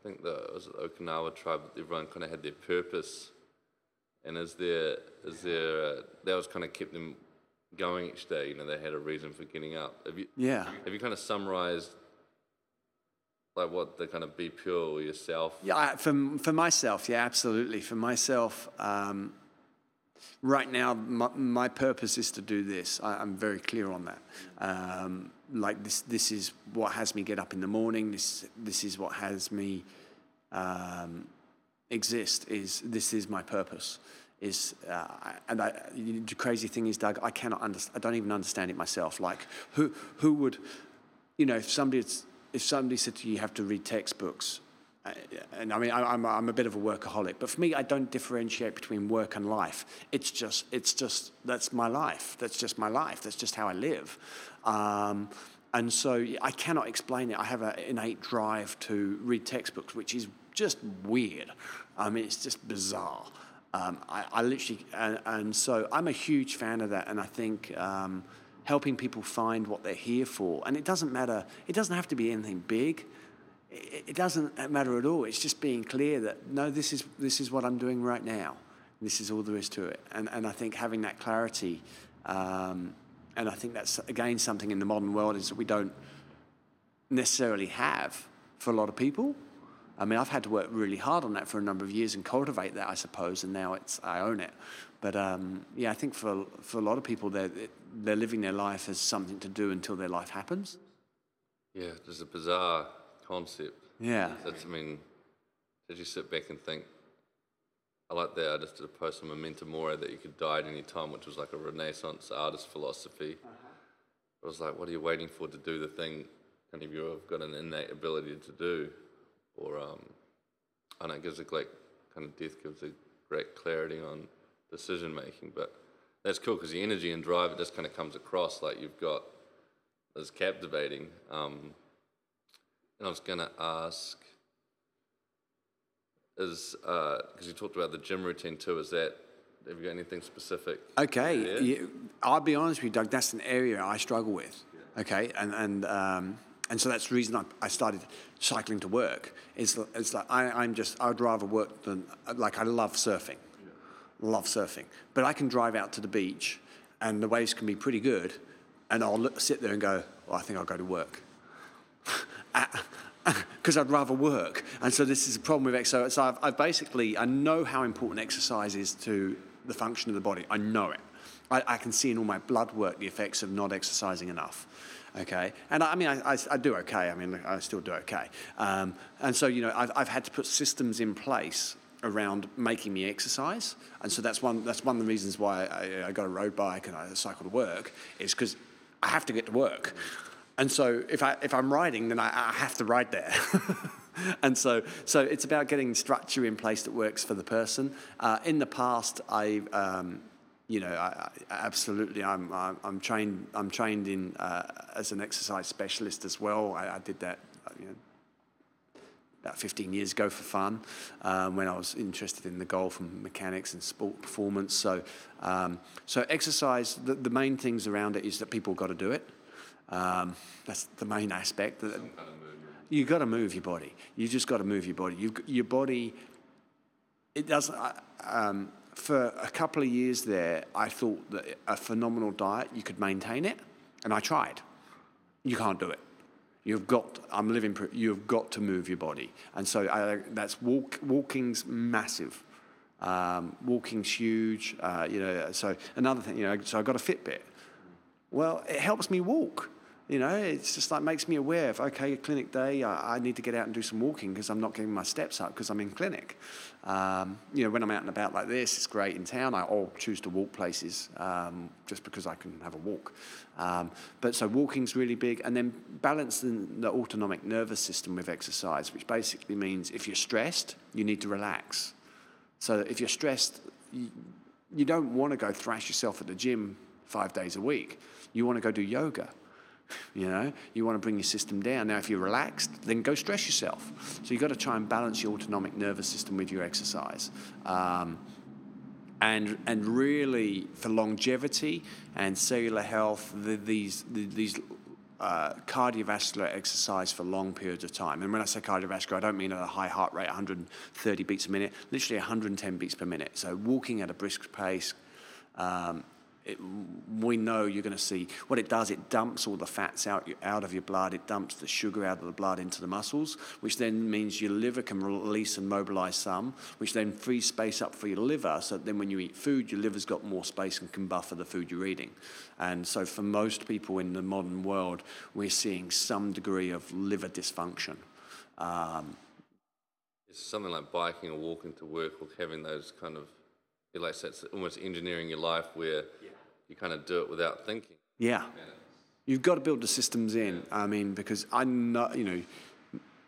I think the was the Okinawa tribe. Everyone kind of had their purpose, and is there is there uh, that was kind of kept them going each day. You know, they had a reason for getting up. Have you, yeah. Have you kind of summarized like what the kind of be pure yourself? Yeah, I, for for myself, yeah, absolutely. For myself, um, right now, my, my, purpose is to do this. I, am very clear on that. Um, like this, this is what has me get up in the morning. This, this is what has me um, exist. Is this is my purpose? Is uh, and I, the crazy thing is, Doug, I cannot understand. I don't even understand it myself. Like who who would, you know, if somebody if somebody said to you, you have to read textbooks and I mean, I, am I'm a bit of a workaholic, but for me, I don't differentiate between work and life. It's just, it's just, that's my life. That's just my life. That's just how I live. Um, and so I cannot explain it. I have an innate drive to read textbooks, which is just weird. I mean, it's just bizarre. Um, I, I, literally, and, and, so I'm a huge fan of that, and I think um, helping people find what they're here for, and it doesn't matter, it doesn't have to be anything big it doesn't matter at all. It's just being clear that no, this is this is what I'm doing right now. This is all there is to it. And and I think having that clarity, um, and I think that's again something in the modern world is that we don't necessarily have for a lot of people. I mean, I've had to work really hard on that for a number of years and cultivate that, I suppose, and now it's I own it. But um, yeah, I think for for a lot of people, they're they're living their life as something to do until their life happens. Yeah, there's a bizarre concept. Yeah. That's, I mean, did you sit back and think, I like that. I just did a post on Memento Mori that you could die at any time, which was like a Renaissance artist philosophy. Uh-huh. I was like, what are you waiting for to do the thing any of you have got an innate ability to do? Or, um, I know it gives a great kind of death gives a great clarity on decision making. But that's cool because the energy and drive, it just kind of comes across like you've got, is captivating. Um, and I was going to ask is because uh, you talked about the gym routine too. Is that have you got anything specific? Okay, yeah, I'll be honest with you, Doug. That's an area I struggle with. Okay, and and um, and so that's the reason I, I started cycling to work. It's it's like I, am just I'd rather work than like I love surfing, yeah. love surfing, but I can drive out to the beach, and the waves can be pretty good, and I'll look, sit there and go, well, I think I'll go to work because I'd rather work. And so this is a problem with exercise. So I've, I've, basically, I know how important exercise is to the function of the body. I know it. I, I can see in all my blood work the effects of not exercising enough. Okay, and I, I mean, I, I, do okay. I mean, I still do okay. Um, and so, you know, I've, I've had to put systems in place around making me exercise, and so that's one that's one of the reasons why I, I got a road bike and I cycle to work is because I have to get to work, and so if I if I'm riding, then I, I have to ride there. and so, so it's about getting structure in place that works for the person. Uh, in the past, I, um, you know, I, I, absolutely, I'm, I'm, I'm trained. I'm trained in uh, as an exercise specialist as well. I, I did that, you know, about 15 years ago for fun um, when I was interested in the golf and mechanics and sport performance. So, um, so exercise. The, the main things around it is that people got to do it. Um, that's the main aspect. That, you got to move your body. You just got to move your body. You, your body, it doesn't. Um, for a couple of years there, I thought that a phenomenal diet you could maintain it, and I tried. You can't do it. You've got. I'm living. You've got to move your body, and so I, that's walk. Walking's massive. Um, walking's huge. Uh, you know. So another thing. You know. So I got a Fitbit. Well, it helps me walk. You know, it's just like makes me aware of okay, clinic day. I, I need to get out and do some walking because I'm not getting my steps up because I'm in clinic. Um, you know, when I'm out and about like this, it's great in town. I will choose to walk places um, just because I can have a walk. Um, but so walking's really big, and then balancing the autonomic nervous system with exercise, which basically means if you're stressed, you need to relax. So if you're stressed, you, you don't want to go thrash yourself at the gym five days a week. You want to go do yoga you know, you want to bring your system down. Now, if you're relaxed, then go stress yourself. So you've got to try and balance your autonomic nervous system with your exercise. Um, and, and really, for longevity and cellular health, the, these, the, these uh, cardiovascular exercise for long periods of time. And when I say cardiovascular, I don't mean at a high heart rate, 130 beats a minute, literally 110 beats per minute. So walking at a brisk pace, um, we know you're going to see what it does. It dumps all the fats out out of your blood. It dumps the sugar out of the blood into the muscles, which then means your liver can release and mobilize some, which then frees space up for your liver. So then, when you eat food, your liver's got more space and can buffer the food you're eating. And so, for most people in the modern world, we're seeing some degree of liver dysfunction. Um, it's something like biking or walking to work or having those kind of like it's almost engineering your life where you kind of do it without thinking. Yeah. You've got to build the systems in. I mean, because I know, you know,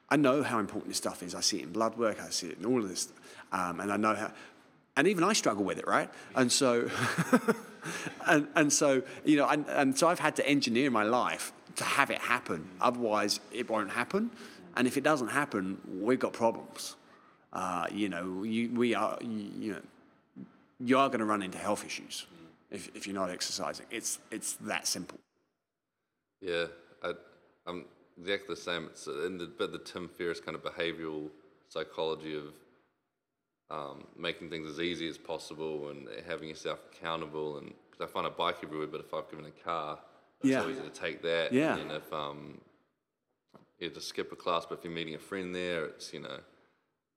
I know how important this stuff is. I see it in blood work. I see it in all of this, um, and I know how. And even I struggle with it, right? And so, and, and so, you know, and, and so I've had to engineer my life to have it happen. Otherwise, it won't happen. And if it doesn't happen, we've got problems. Uh, you know, you, we are, you, you know, you are going to run into health issues if, if you're not exercising. It's, it's that simple. Yeah, I, am exactly the same. It's in the, but the Tim Ferriss kind of behavioral psychology of um, making things as easy as possible and having yourself accountable. And because I find a bike everywhere, but if I've given a car, it's yeah. so easy to take that. Yeah. And if um, you have to skip a class, but if you're meeting a friend there, it's you know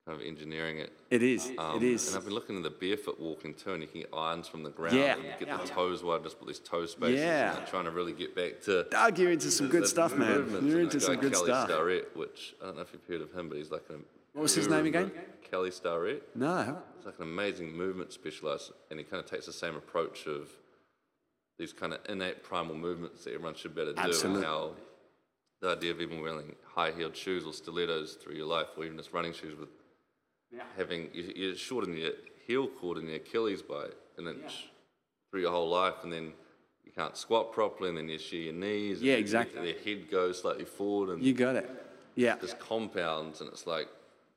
kind of engineering it. It is. Um, it is. And I've been looking at the barefoot walking too, and you can get irons from the ground Yeah. and you get Yeah. the toes wide, just put these toe spaces. Yeah. And I'm trying to really get back to. Doug, you're into some good stuff, man. You're And into some good Kelly stuff. Starrett, which I don't know if you've heard of him, but he's like an. What was his name again? Kelly Starrett. No. He's like an amazing movement specialist, and he kind of takes the same approach of these kind of innate primal movements that everyone should be able to do, Absolutely. and how the idea of even wearing high-heeled shoes or stilettos through your life, or even just running shoes with having you, shorten your heel cord and your Achilles by an inch through your whole life, and then you can't squat properly, and then you shear your knees. and Yeah, your- exactly. Your head goes slightly forward, and You got it. Yeah. just compounds, and it's like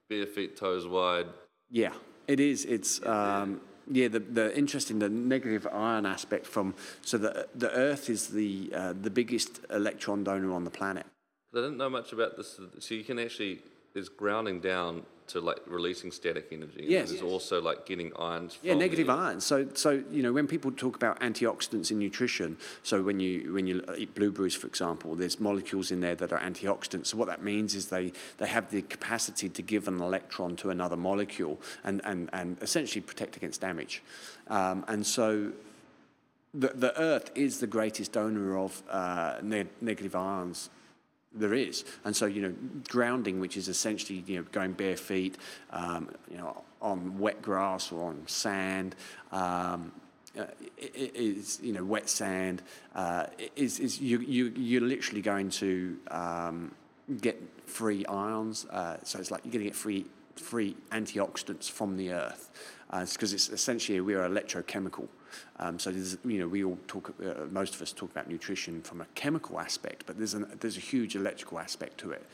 bare feet, toes wide. Yeah. It is. It's. Um, yeah, the, the interesting, the negative ion aspect from so the the Earth is the uh, the biggest electron donor on the planet. I didn't know much about this. So you can actually there's grounding down to like releasing static energy. Yes. There's also like getting ions. From Yeah, negative ions. So, so you know, when people talk about antioxidants in nutrition, so when you when you eat blueberries, for example, there's molecules in there that are antioxidants. So what that means is they they have the capacity to give an electron to another molecule and and and essentially protect against damage. Um, and so the, the Earth is the greatest donor of uh, ne- negative ions there is. And so, you know, grounding, which is essentially, you know, going bare feet, um, you know, on wet grass or on sand, um, uh, is, you know, wet sand, uh, is, is you, you, you're literally going to um, get free ions. Uh, so it's like you're going to get free, free antioxidants from the earth because uh, it's essentially we're electrochemical. Um, so you know we all talk, uh, most of us talk about nutrition from a chemical aspect, but there's, an, there's a huge electrical aspect to it,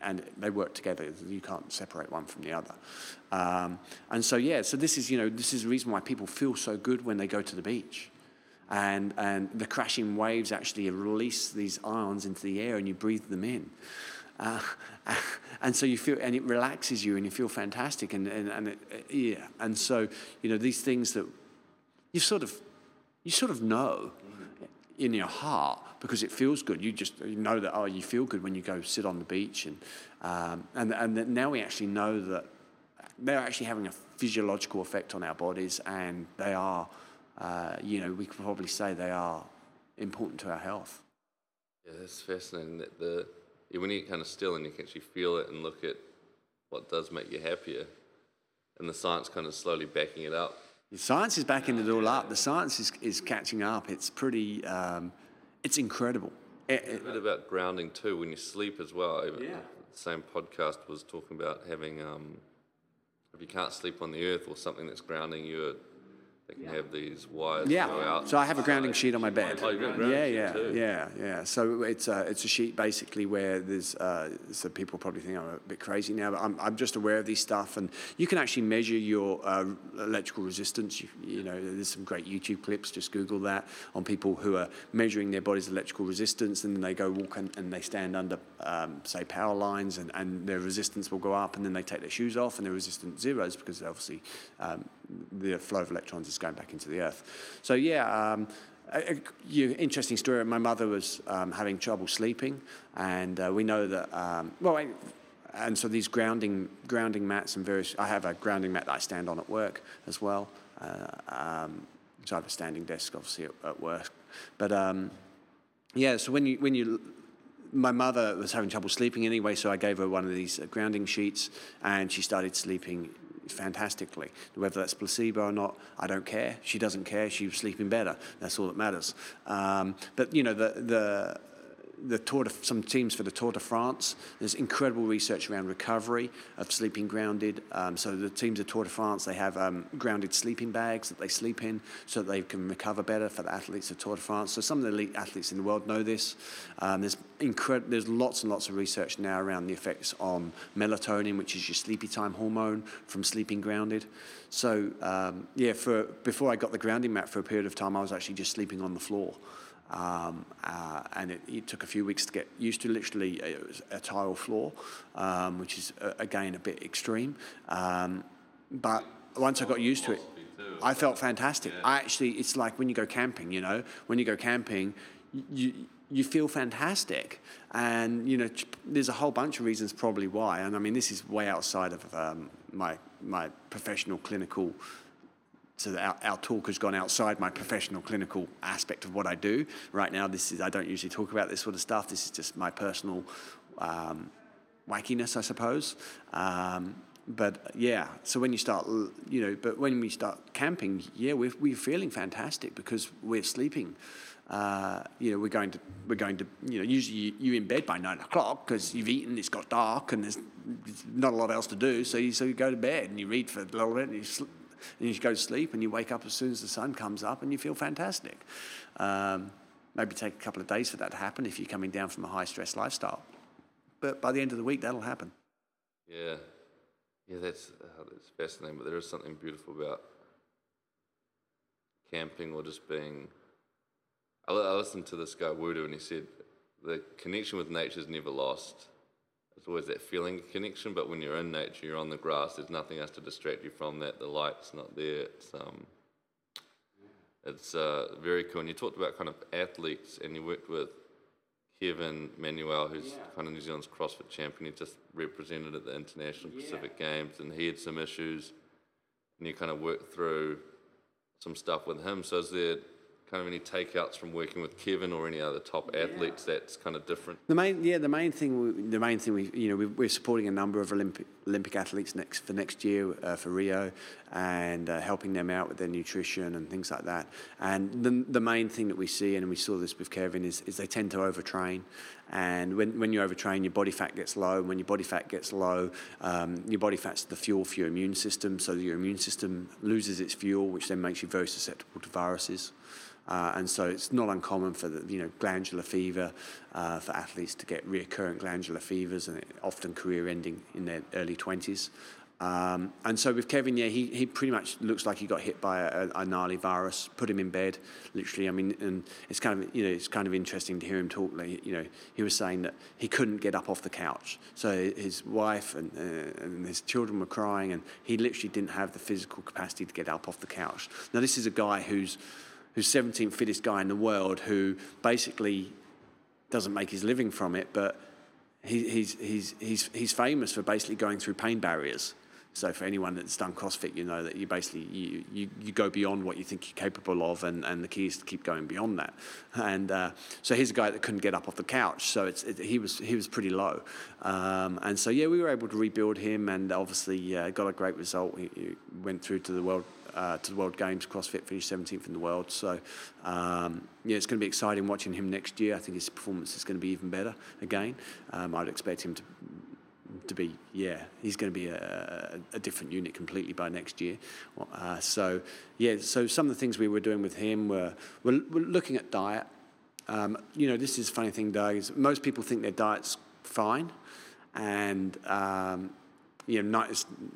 and they work together. You can't separate one from the other. Um, and so yeah, so this is you know this is the reason why people feel so good when they go to the beach. And, and the crashing waves actually release these ions into the air and you breathe them in. Uh, and so you feel, and it relaxes you, and you feel fantastic, and and, and it, yeah, and so you know these things that you sort of, you sort of know in your heart because it feels good. You just you know that oh, you feel good when you go sit on the beach, and um, and and now we actually know that they're actually having a physiological effect on our bodies, and they are, uh, you know, we can probably say they are important to our health. Yeah, that's fascinating. That the when you kind of still and you can actually feel it and look at what does make you happier, and the science kind of slowly backing it up. The science is backing it all up. The science is, is catching up. It's pretty, um, it's incredible. It, it, a bit about grounding too when you sleep as well. Yeah. The same podcast was talking about having, um, if you can't sleep on the earth or something that's grounding you, they can have these wires yeah. go out. So I have a grounding sheet on my bed. Oh, you've got a grounding yeah, yeah, too. yeah, yeah. So it's a, it's a sheet basically where there's, uh, so people probably think I'm a bit crazy now, but I'm, I'm just aware of these stuff. And you can actually measure your uh, electrical resistance. You, you know, there's some great YouTube clips, just Google that, on people who are measuring their body's electrical resistance. And then they go walk and, and they stand under, um, say, power lines and, and their resistance will go up. And then they take their shoes off and their resistance zeros because obviously um, the flow of electrons is going back into the earth. So yeah, um, a, a, interesting story. My mother was um, having trouble sleeping, and uh, we know that. Um, well, and so these grounding grounding mats and various. I have a grounding mat that I stand on at work as well. Uh, um, so I have a standing desk, obviously at, at work. But um, yeah, so when you when you my mother was having trouble sleeping anyway, so I gave her one of these uh, grounding sheets, and she started sleeping fantastically. Whether that's placebo or not, I don't care. She doesn't care. She's sleeping better. That's all that matters. Um, but you know, the the the Tour de, some teams for the Tour de France. There's incredible research around recovery of sleeping grounded. Um, so the teams of Tour de France, they have um, grounded sleeping bags that they sleep in so that they can recover better for the athletes of Tour de France. So some of the elite athletes in the world know this. Um, there's incred- there's lots and lots of research now around the effects on melatonin, which is your sleepy time hormone from sleeping grounded. So um, yeah, for before I got the grounding mat for a period of time, I was actually just sleeping on the floor. Um, uh, and it, it, took a few weeks to get used to. Literally, it was a tile floor, um, which is uh, again a bit extreme. Um, but once I got used to it, I felt fantastic. I actually, it's like when you go camping. You know, when you go camping, you you feel fantastic, and you know, there's a whole bunch of reasons probably why. And I mean, this is way outside of um, my my professional clinical so our, our, talk has gone outside my professional clinical aspect of what I do. Right now, this is I don't usually talk about this sort of stuff. This is just my personal um, wackiness, I suppose. Um, but yeah, so when you start, you know, but when we start camping, yeah, we're, we're feeling fantastic because we're sleeping. Uh, you know, we're going to, we're going to, you know, usually you're in bed by nine o'clock because you've eaten, it's got dark, and there's not a lot else to do. So you, so you go to bed and you read for a little bit, and you sl- and you go to sleep and you wake up as soon as the sun comes up and you feel fantastic. Um, maybe take a couple of days for that to happen if you're coming down from a high stress lifestyle. But by the end of the week, that'll happen. Yeah. Yeah, that's, uh, that's fascinating. But there is something beautiful about camping or just being. I, I listened to this guy, Wudu, and he said the connection with nature is never lost. There's always that feeling of connection, but when you're in nature, you're on the grass, there's nothing else to distract you from that. The light's not there. It's, um, it's uh, very cool. And you talked about kind of athletes, and you worked with Kevin Manuel, who's yeah. kind of New Zealand's CrossFit champion. He just represented at the International yeah. Pacific Games, and he had some issues, and you kind of worked through some stuff with him. So is there kind of any takeouts from working with Kevin or any other top athletes that's kind of different? The main, yeah, the main thing, we, the main thing we, you know, we, we're supporting a number of Olympic Olympic athletes next for next year uh, for Rio, and uh, helping them out with their nutrition and things like that. And the the main thing that we see, and we saw this with Kevin, is, is they tend to overtrain, and when when you overtrain, your body fat gets low. And when your body fat gets low, um, your body fat's the fuel for your immune system, so your immune system loses its fuel, which then makes you very susceptible to viruses. Uh, and so it's not uncommon for the, you know, glandular fever, uh, for athletes to get recurrent glandular fevers and often career ending in their early 20s. Um, and so with Kevin, yeah, he, he pretty much looks like he got hit by a, a, gnarly virus, put him in bed, literally. I mean, and it's kind of, you know, it's kind of interesting to hear him talk. Like, you know, he was saying that he couldn't get up off the couch. So his wife and, uh, and his children were crying, and he literally didn't have the physical capacity to get up off the couch. Now, this is a guy who's, who's 17th fittest guy in the world who basically doesn't make his living from it, but he, he's, he's, he's, he's famous for basically going through pain barriers. So for anyone that's done CrossFit, you know that you basically you, you, you go beyond what you think you're capable of, and, and the key is to keep going beyond that. And uh, so he's a guy that couldn't get up off the couch, so it's it, he was he was pretty low. Um, and so yeah, we were able to rebuild him, and obviously uh, got a great result. He, he went through to the world uh, to the World Games. CrossFit finished 17th in the world. So, um, yeah, it's going to be exciting watching him next year. I think his performance is going to be even better again. Um, I'd expect him to to be, yeah, he's going to be a, a, different unit completely by next year. Uh, so, yeah, so some of the things we were doing with him were, we're, we're looking at diet. Um, you know, this is a funny thing, Doug, is most people think their diet's fine. And, um, you know,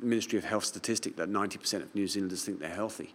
Ministry of Health statistic that 90% of New Zealanders think they're healthy.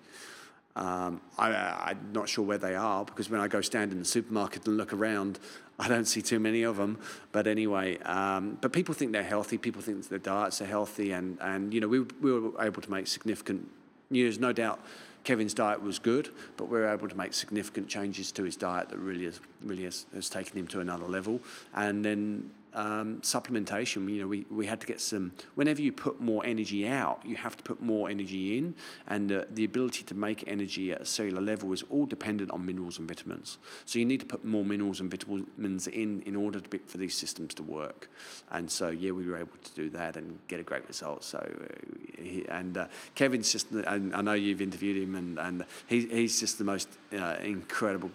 Um, I, am not sure where they are because when I go stand in the supermarket and look around, I don't see too many of them. But anyway, um, but people think they're healthy. People think their diets are healthy, and and you know we we were able to make significant. news. no doubt, Kevin's diet was good, but we were able to make significant changes to his diet that really has really has, has taken him to another level. And then um, supplementation, you know, we, we had to get some, whenever you put more energy out, you have to put more energy in. And uh, the ability to make energy at a cellular level is all dependent on minerals and vitamins. So you need to put more minerals and vitamins in in order be, for these systems to work. And so, yeah, we were able to do that and get a great result. So, uh, he, and uh, Kevin's just, and I know you've interviewed him, and, and he, he's just the most uh, incredible,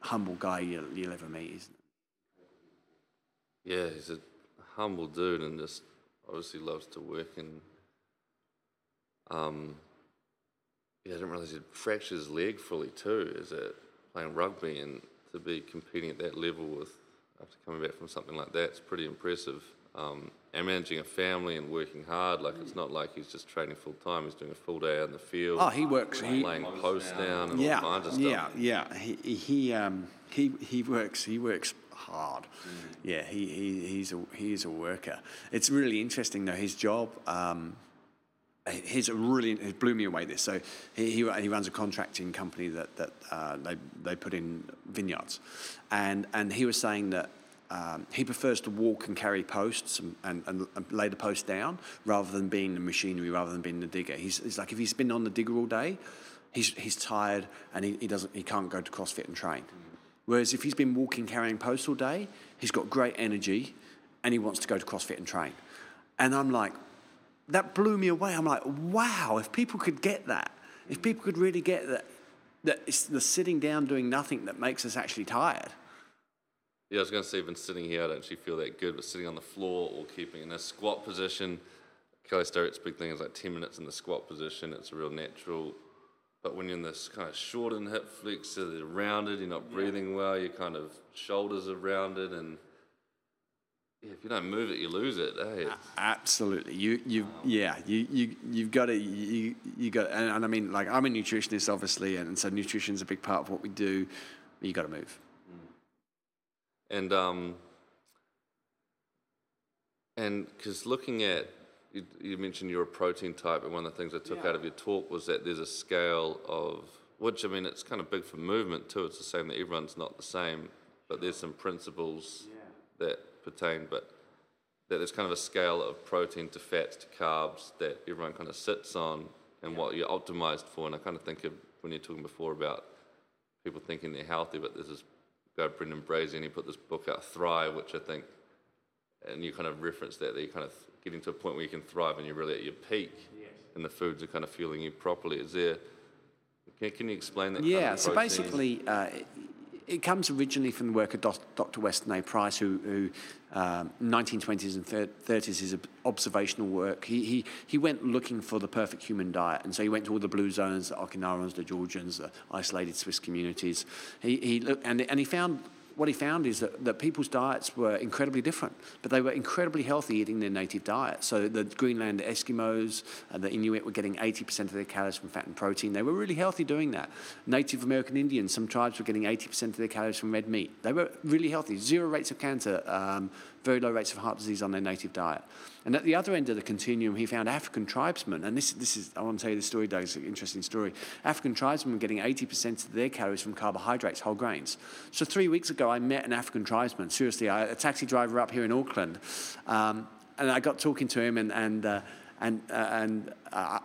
humble guy you'll, you'll ever meet, yeah, he's a humble dude and just obviously loves to work and um, yeah, I didn't realize he'd fractured his leg fully too. Is it playing rugby and to be competing at that level with after coming back from something like that, it's pretty impressive. Um, and managing a family and working hard, like it's not like he's just training full time. He's doing a full day out in the field. Oh, he works. He laying posts down and yeah, all kinds of stuff. Yeah, yeah. He he um, he he works. He works hard. Mm. Yeah, he, he, he's, a, he's a worker. It's really interesting, though, his job. Um, he's a really it blew me away this so he, he, he runs a contracting company that that uh, they they put in vineyards and and he was saying that um, he prefers to walk and carry posts and, and, and, lay the post down rather than being the machinery rather than being the digger he's, he's like if he's been on the digger all day he's, he's tired and he, he doesn't he can't go to CrossFit and train Whereas if he's been walking carrying posts all day, he's got great energy and he wants to go to CrossFit and train. And I'm like, that blew me away. I'm like, wow, if people could get that, if people could really get that, that it's the sitting down doing nothing that makes us actually tired. Yeah, I was going to say, even sitting here, I don't actually feel that good, but sitting on the floor or keeping in a squat position, Kelly Starrett's big thing is like 10 minutes in the squat position. It's a real natural but when you're in this kind of shortened hip flexor, they're rounded, you're not breathing yeah. well, your kind of shoulders are rounded, and yeah, if you don't move it, you lose it. Eh? Absolutely, you you yeah you you you've got to you you got and, and, I mean like I'm a nutritionist obviously, and so nutrition's a big part of what we do. You got to move. Mm. And um and because looking at you, you, mentioned you're a protein type, and one of the things I took yeah. out of your talk was that there's a scale of, which I mean, it's kind of big for movement too. It's the same that everyone's not the same, but there's some principles yeah. that pertain, but that there's kind of a scale of protein to fats to carbs that everyone kind of sits on and yeah. what you're optimized for. And I kind of think of when you're talking before about people thinking they're healthy, but there's this guy, Brendan Brazier, and he put this book out, Thrive, which I think, and you kind of referenced that, that you're kind of getting to a point where you can thrive and you're really at your peak, and the foods are kind of fueling you properly. Is there, can, can you explain that? kind Yeah, of so basically, uh, it, it comes originally from the work of Doc- Dr. Weston A. Price, who, who um, 1920s and 30s, his ob- observational work. He, he, he went looking for the perfect human diet, and so he went to all the blue zones, the Okinawans, the Georgians, the isolated Swiss communities. He, he looked, and, and he found what he found is that, that people's diets were incredibly different, but they were incredibly healthy eating their native diet. So the Greenland Eskimos, uh, the Inuit were getting 80% of their calories from fat and protein. They were really healthy doing that. Native American Indians, some tribes were getting 80% of their calories from red meat. They were really healthy, zero rates of cancer, um, very low rates of heart disease on their native diet. And at the other end of the continuum, he found African tribesmen, and this, this is, I want to tell you this story, Doug, it's an interesting story. African tribesmen were getting 80% of their calories from carbohydrates, whole grains. So three weeks ago, I met an African tribesman, seriously, I, a taxi driver up here in Auckland, um, and I got talking to him, and, and, uh, and, uh, and uh,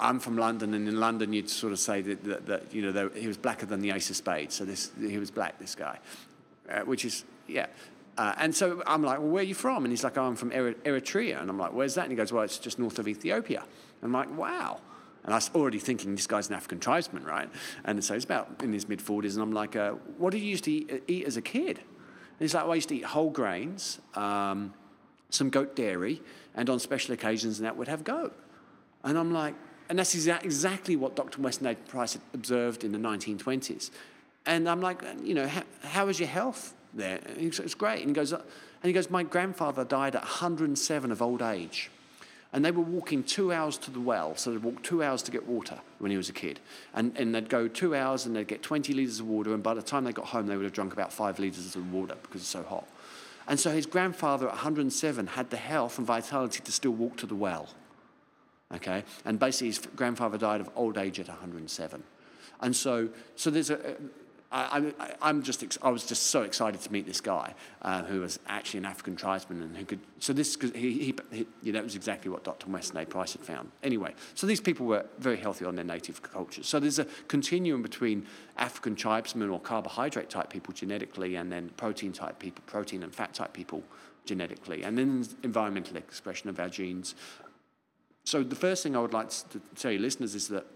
I'm from London, and in London, you'd sort of say that, that, that you know, he was blacker than the ace of spades, so this, he was black, this guy, uh, which is, yeah. Uh, and so I'm like, well, where are you from? And he's like, oh, I'm from Eritrea. And I'm like, where's that? And he goes, well, it's just north of Ethiopia. And I'm like, wow. And I was already thinking this guy's an African tribesman, right? And so he's about in his mid 40s. And I'm like, uh, what did you used to eat, eat as a kid? And he's like, well, I used to eat whole grains, um, some goat dairy, and on special occasions, and that would have goat. And I'm like, and that's exa- exactly what Dr. Weston A. Price observed in the 1920s. And I'm like, you know, how, how is your health there? And it's great. And he goes, and he goes, my grandfather died at 107 of old age. And they were walking two hours to the well, so they'd walk two hours to get water when he was a kid. And, and they'd go two hours and they'd get 20 litres of water, and by the time they got home, they would have drunk about five litres of water because it's so hot. And so his grandfather at 107 had the health and vitality to still walk to the well okay? And basically, his grandfather died of old age at 107. And so, so there's a, I, I, I'm just, I was just so excited to meet this guy uh, who was actually an African tribesman and who could, so this, 'cause he, he, he that was exactly what Dr. Weston A. Price had found. Anyway, so these people were very healthy on their native cultures. So there's a continuum between African tribesmen or carbohydrate type people genetically and then protein type people, protein and fat type people genetically, and then environmental expression of our genes. So the first thing I would like to tell you listeners is that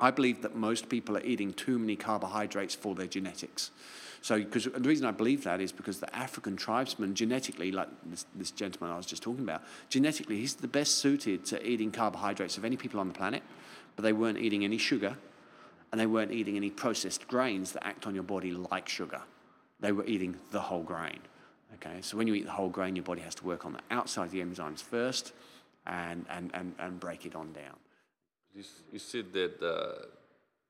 I believe that most people are eating too many carbohydrates for their genetics. So, because the reason I believe that is because the African tribesman genetically, like this, this gentleman I was just talking about, genetically he's the best suited to eating carbohydrates of any people on the planet, but they weren't eating any sugar, and they weren't eating any processed grains that act on your body like sugar. They were eating the whole grain. Okay, so when you eat the whole grain, your body has to work on the outside of the enzymes first, and and and, and break it on down. You, you said that uh,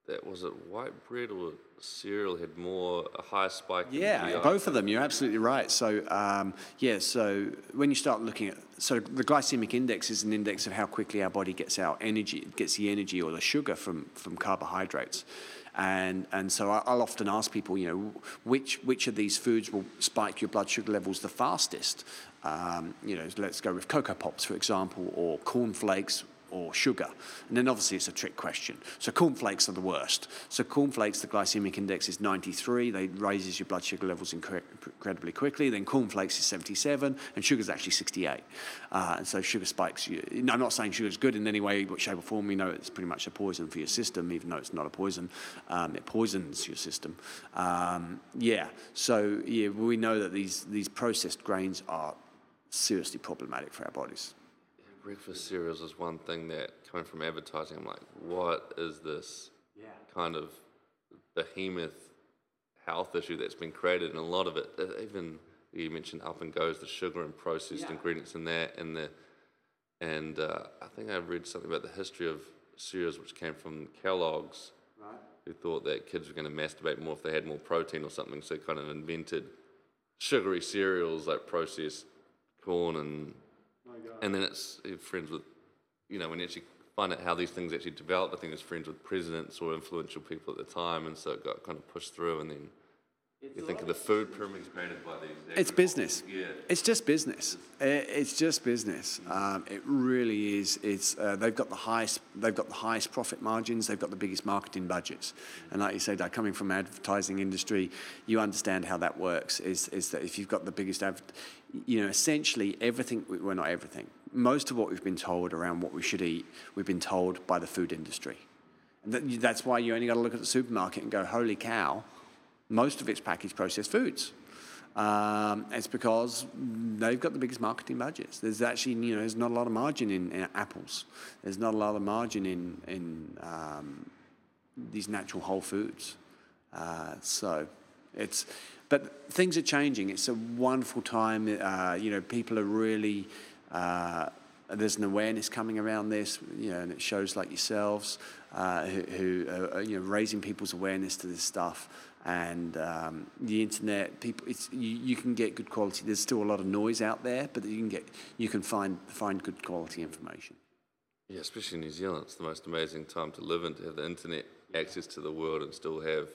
that was it white bread or cereal had more a higher spike. Yeah, both of them. You're absolutely right. So, um, yeah, so when you start looking at, so the glycemic index is an index of how quickly our body gets our energy, gets the energy or the sugar from, from carbohydrates. And, and so I'll often ask people, you know, which, which of these foods will spike your blood sugar levels the fastest? Um, you know, let's go with Coco Pops, for example, or cornflakes, or sugar? And then obviously it's a trick question. So cornflakes are the worst. So cornflakes, the glycemic index is 93. They raises your blood sugar levels incredibly quickly. Then cornflakes is 77, and sugar's actually 68. Uh, and so sugar spikes you. I'm not saying sugar's good in any way, shape, or form. We know it's pretty much a poison for your system, even though it's not a poison. Um, it poisons your system. Um, yeah. So yeah, we know that these these processed grains are seriously problematic for our bodies. Breakfast cereals is one thing that coming from advertising, I'm like, what is this kind of behemoth health issue that's been created? And a lot of it, even you mentioned up and goes the sugar and processed ingredients in that, and the and uh, I think I read something about the history of cereals which came from Kellogg's, who thought that kids were going to masturbate more if they had more protein or something, so they kind of invented sugary cereals like processed corn and and then it's friends with, you know, when you actually find out how these things actually developed, I think it's friends with presidents or influential people at the time, and so it got kind of pushed through, and then You think of the food pyramids created by these. It's business. Yeah. It's just business. It's just business. Um, it really is. It's uh, they've got the highest. They've got the highest profit margins. They've got the biggest marketing budgets. And like you said, like coming from advertising industry, you understand how that works. Is is that if you've got the biggest, adver- you know, essentially everything. We well, not everything. Most of what we've been told around what we should eat, we've been told by the food industry. And that's why you only got to look at the supermarket and go, "Holy cow!" Most of it's packaged processed foods. Um, it's because they've got the biggest marketing budgets. There's actually, you know, there's not a lot of margin in, in apples. There's not a lot of margin in in um, these natural whole foods. Uh, so it's, but things are changing. It's a wonderful time. Uh, you know, people are really. Uh, there's an awareness coming around this, you know, and it shows like yourselves uh, who, who are, you know, raising people's awareness to this stuff. And um, the internet, people, it's, you, you can get good quality. There's still a lot of noise out there, but you can get, you can find find good quality information. Yeah, especially in New Zealand, it's the most amazing time to live in to have the internet access to the world and still have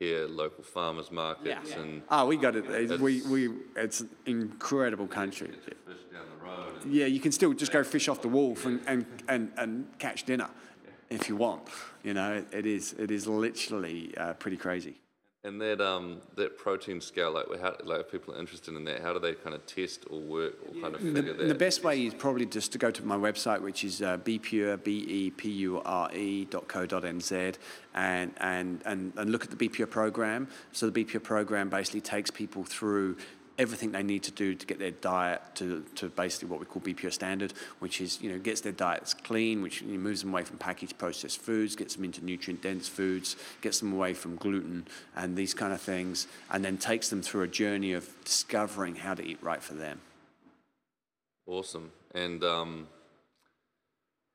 here local farmers markets and Oh, we got it. It's- We, we, it's an incredible country. get fish down the road. Yeah, you can still just go fish off the wharf and, and, and, and catch dinner if you want. You know, it, it is it is literally uh, pretty crazy. And that um that protein scale, like how like if people are interested in that, how do they kind of test or work or kind of The, figure that? the best way is probably just to go to my website, which is uh, bepure, B-E-P-U-R-E dot co dot nz, and, and, and, and look at the BePure program. So the BePure program basically takes people through everything they need to do to get their diet to, to basically what we call BePure standard, which is, you know, gets their diets clean, which moves them away from packaged processed foods, gets them into nutrient-dense foods, gets them away from gluten and these kind of things, and then takes them through a journey of discovering how to eat right for them. Awesome. And um,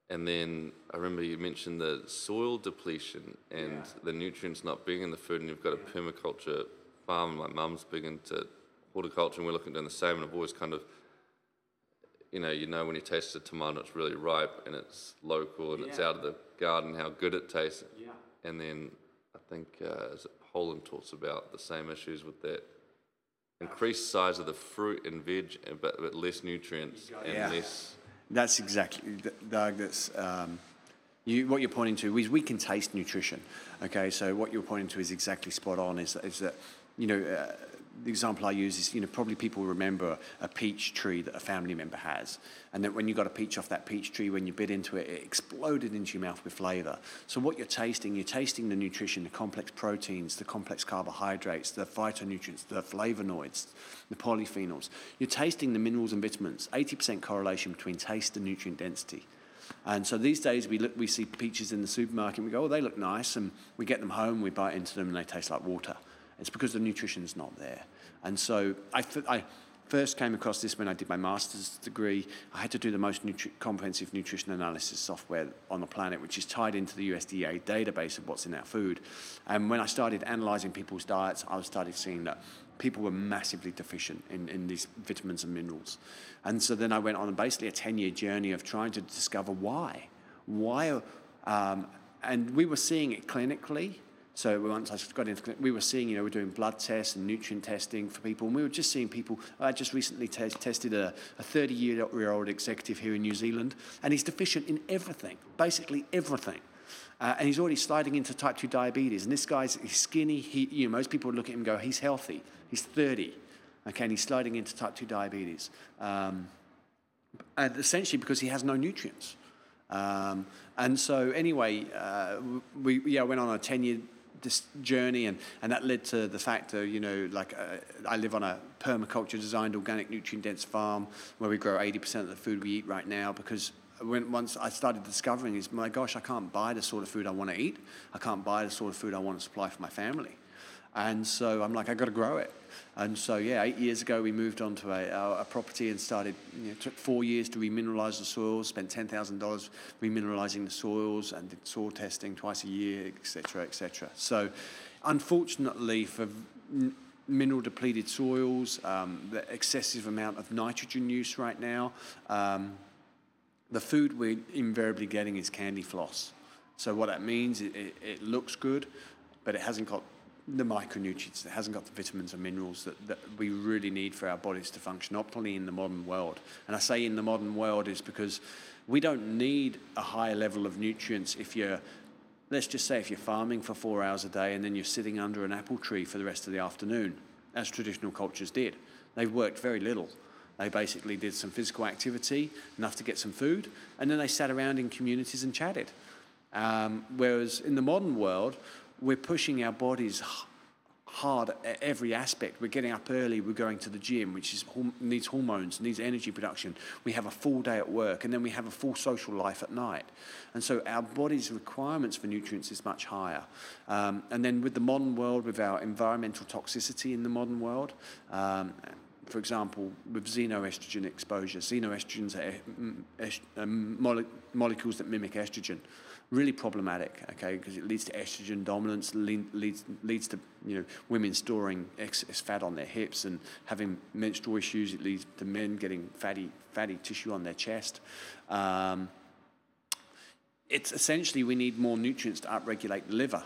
and then I remember you mentioned the soil depletion and the nutrients not being in the food, and you've got a permaculture farm. My mum's big into horticulture, and we're looking at doing the same. And I've always kind of, you know, you know when you taste a tomato, it's really ripe and it's local and it's out of the garden, how good it tastes. Yeah. And then I think uh, is it Pollan talks about the same issues with that increased size of the fruit and veg, but, but less nutrients and Yeah. less. That's exactly, Doug. That's um, you. What you're pointing to is we can taste nutrition. Okay, so what you're pointing to is exactly spot on. Is is that you know uh, the example I use is you know probably people remember a peach tree that a family member has, and that when you got a peach off that peach tree, when you bit into it, it exploded into your mouth with flavour. So what you're tasting, you're tasting the nutrition, the complex proteins, the complex carbohydrates, the phytonutrients, the flavonoids, the polyphenols. You're tasting the minerals and vitamins. 80% correlation between taste and nutrient density. And so these days we look, we see peaches in the supermarket and we go, oh, they look nice, and we get them home, we bite into them, and they taste like water. It's because the nutrition's not there. And so I first came across this when I did my master's degree. I had to do the most nutri- comprehensive nutrition analysis software on the planet, which is tied into the USDA database of what's in our food. And when I started analysing people's diets, I started seeing that people were massively deficient in, in these vitamins and minerals. And so then I went on basically a 10 year journey of trying to discover why. Why? Um, and we were seeing it clinically. So once I got into we were seeing, you know, we're doing blood tests and nutrient testing for people, and we were just seeing people. I just recently te- tested a 30 year old executive here in New Zealand, and he's deficient in everything, basically everything. Uh, and he's already sliding into type 2 diabetes. And this guy's he's skinny. He, you know, most people would look at him and go, he's healthy. He's 30. Okay, and he's sliding into type 2 diabetes. Um, and essentially because he has no nutrients. Um, and so, anyway, uh, we yeah went on a 10 year this journey, and, and that led to the fact that, you know, like uh, I live on a permaculture designed organic nutrient dense farm where we grow 80% of the food we eat right now because when once I started discovering is my gosh, I can't buy the sort of food I want to eat. I can't buy the sort of food I want to supply for my family. And so I'm like, I've got to grow it. And so, yeah, eight years ago, we moved on to a, a, a property and started, you know, it took four years to remineralize the soils, spent $10,000 remineralizing the soils and did soil testing twice a year, et cetera, et cetera. So, unfortunately, for mineral depleted soils, um, the excessive amount of nitrogen use right now, um, the food we're invariably getting is candy floss. So what that means, it, it, it looks good, but it hasn't got the micronutrients, it hasn't got the vitamins and minerals that, that we really need for our bodies to function optimally in the modern world. And I say in the modern world is because we don't need a higher level of nutrients if you're, let's just say, if you're farming for four hours a day and then you're sitting under an apple tree for the rest of the afternoon, as traditional cultures did. They've worked very little. They basically did some physical activity, enough to get some food, and then they sat around in communities and chatted. Um, whereas in the modern world, we're pushing our bodies hard at every aspect. We're getting up early, we're going to the gym, which is, needs hormones, needs energy production. We have a full day at work, and then we have a full social life at night. And so our body's requirements for nutrients is much higher. Um, and then with the modern world, with our environmental toxicity in the modern world, um, for example, with xenoestrogen exposure, xenoestrogens are mm, mole- molecules that mimic estrogen really problematic, okay, because it leads to estrogen dominance, leads, leads to you know women storing excess fat on their hips and having menstrual issues. It leads to men getting fatty fatty tissue on their chest. Um, it's essentially we need more nutrients to upregulate the liver,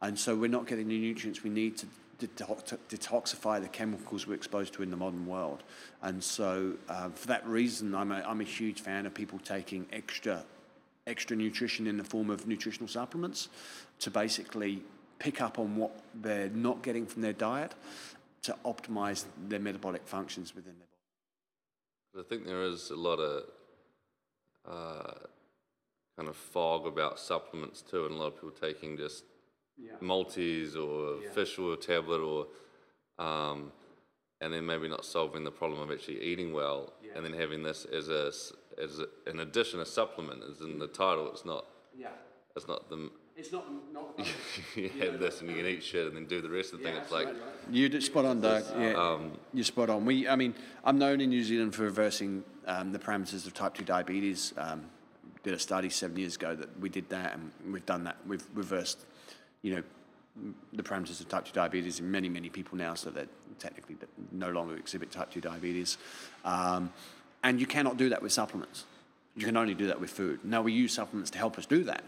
and so we're not getting the nutrients we need to detoxify the chemicals we're exposed to in the modern world. And so, uh, for that reason, I'm a, I'm a huge fan of people taking extra extra nutrition in the form of nutritional supplements to basically pick up on what they're not getting from their diet to optimize their metabolic functions within their body. I think there is a lot of uh, kind of fog about supplements too, and a lot of people taking just yeah. multis or yeah. fish oil tablet or um, and then maybe not solving the problem of actually eating well, yeah. and then having this as a as an addition a supplement is in the title. It's not. Yeah. It's not the. It's not. not you have this and you can eat shit and then do the rest of the yeah, thing. It's like. Right, right. You spot on, Doug. Yeah. Um, you're spot on. We. I mean, I'm known in New Zealand for reversing um, the parameters of type two diabetes. Um, did a study seven years ago that we did that, and we've done that. We've reversed, you know, the parameters of type 2 diabetes in many, many people now, so that technically no longer exhibit type 2 diabetes. Um, and you cannot do that with supplements. You can only do that with food. Now we use supplements to help us do that,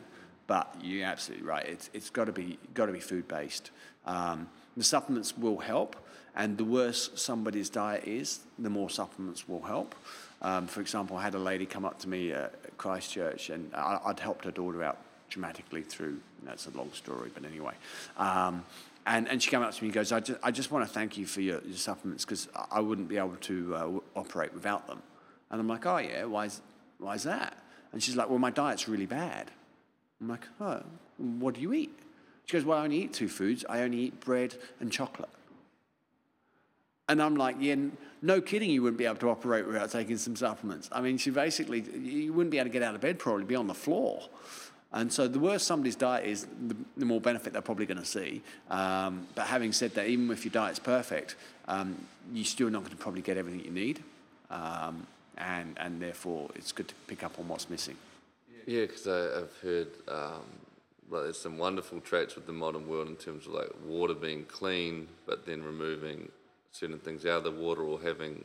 but you're absolutely right. It's, it's got to be got to be food based. Um, the supplements will help, and the worse somebody's diet is, the more supplements will help. Um, for example, I had a lady come up to me at Christchurch, and I, would helped her daughter out dramatically through. That's a long story, but anyway. Um, and, and she came up to me and goes, I just, I just want to thank you for your, your supplements because I wouldn't be able to uh, operate without them. And I'm like, oh, yeah, why is, why is that? And she's like, well, my diet's really bad. I'm like, oh, what do you eat? She goes, well, I only eat two foods. I only eat bread and chocolate. And I'm like, yeah, no kidding, you wouldn't be able to operate without taking some supplements. I mean, she basically, you wouldn't be able to get out of bed, probably be on the floor. And so the worse somebody's diet is, the, the more benefit they're probably going to see. Um, but having said that, even if your diet's perfect, um, you're still not going to probably get everything you need. Um, and, and therefore it's good to pick up on what's missing. Yeah, because I've heard um, like there's some wonderful traits with the modern world in terms of like water being clean, but then removing certain things out of the water or having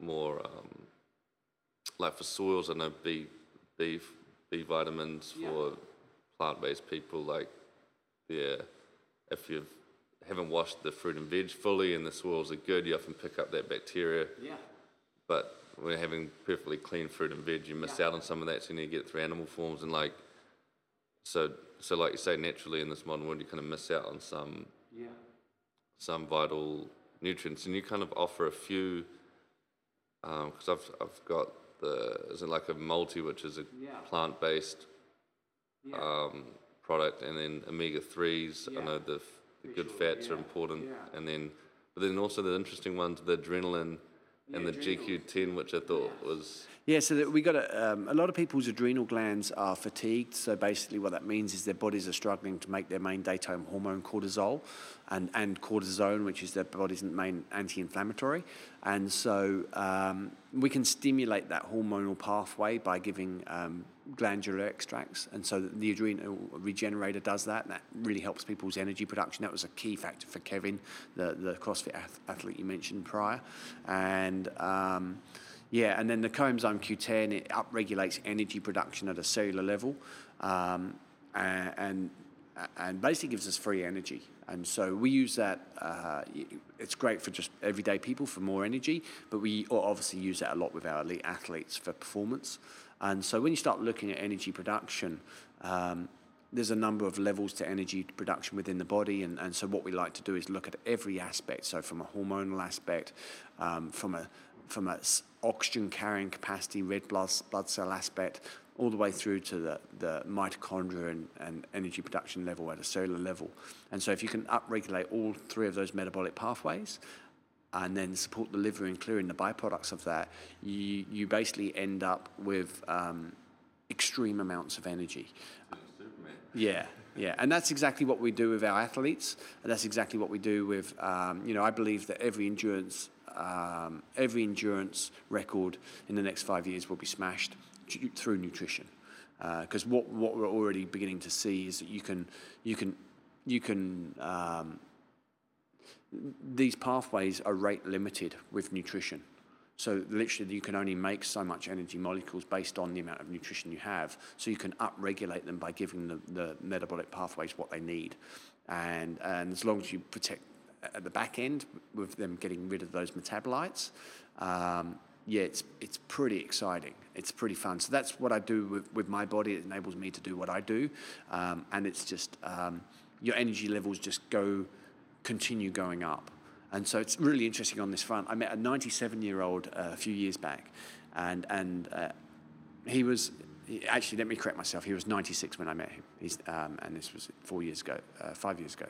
more um, like for soils. I know B, B, B vitamins yeah. for plant-based people. Like, yeah, if you haven't washed the fruit and veg fully and the soils are good, you often pick up that bacteria. Yeah. But we're having perfectly clean fruit and veg, you miss yeah. out on some of that, so you need to get it through animal forms and like so so like you say, naturally in this modern world you kind of miss out on some yeah. some vital nutrients and you kind of offer a few because um, I've I've got the is it like a multi which is a yeah. plant based um, product and then omega threes. I know the, the good fats are important and then but then also the interesting ones, the adrenaline and the CoQ10, which I thought was. Yeah, so we got a, um, a lot of people's adrenal glands are fatigued. So basically, what that means is their bodies are struggling to make their main daytime hormone cortisol, and, and cortisone, which is their body's main anti-inflammatory. And so um, we can stimulate that hormonal pathway by giving um, glandular extracts. And so the adrenal regenerator does that. And that really helps people's energy production. That was a key factor for Kevin, the, the CrossFit athlete you mentioned prior. And um, yeah, and then the coenzyme Q10, it upregulates energy production at a cellular level. Um, and, and and basically gives us free energy. And so we use that. Uh, it's great for just everyday people for more energy, but we obviously use that a lot with our elite athletes for performance. And so when you start looking at energy production, um, there's a number of levels to energy production within the body, and, and so what we like to do is look at every aspect. So from a hormonal aspect, um, from a from a oxygen carrying capacity, red blood blood cell aspect, all the way through to the, the mitochondria and, and energy production level at a cellular level. And so if you can upregulate all three of those metabolic pathways, and then support the liver in clearing the byproducts of that, you, you basically end up with um, extreme amounts of energy. Yeah, yeah, and that's exactly what we do with our athletes, and that's exactly what we do with, um, you know, I believe that every endurance, um, every endurance record in the next five years will be smashed through nutrition, because uh, what what we're already beginning to see is that you can you can you can um, these pathways are rate limited with nutrition. So literally, you can only make so much energy molecules based on the amount of nutrition you have. So you can upregulate them by giving the, the metabolic pathways what they need, and and as long as you protect at the back end with them getting rid of those metabolites, um, yeah, it's it's pretty exciting. It's pretty fun. So that's what I do with, with my body. It enables me to do what I do, um, and it's just um, your energy levels just go continue going up. And so it's really interesting on this front. I met a 97 year old uh, a few years back, and, and uh, he was actually, let me correct myself, he was 96 when I met him. He's, um, and this was four years ago, uh, five years ago.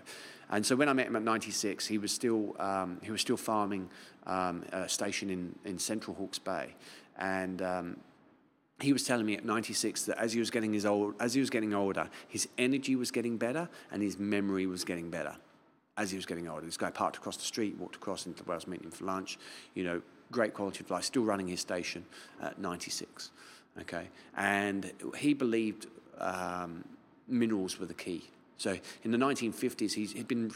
And so when I met him at 96, he was still, um, he was still farming um, a station in, in central Hawke's Bay. And um, he was telling me at 96 that as he was getting his old, as he was getting older, his energy was getting better and his memory was getting better as he was getting older. This guy parked across the street, walked across into where I was meeting him for lunch. You know, great quality of life, still running his station at 96. Okay, and he believed um, minerals were the key. So in the 1950s, he'd been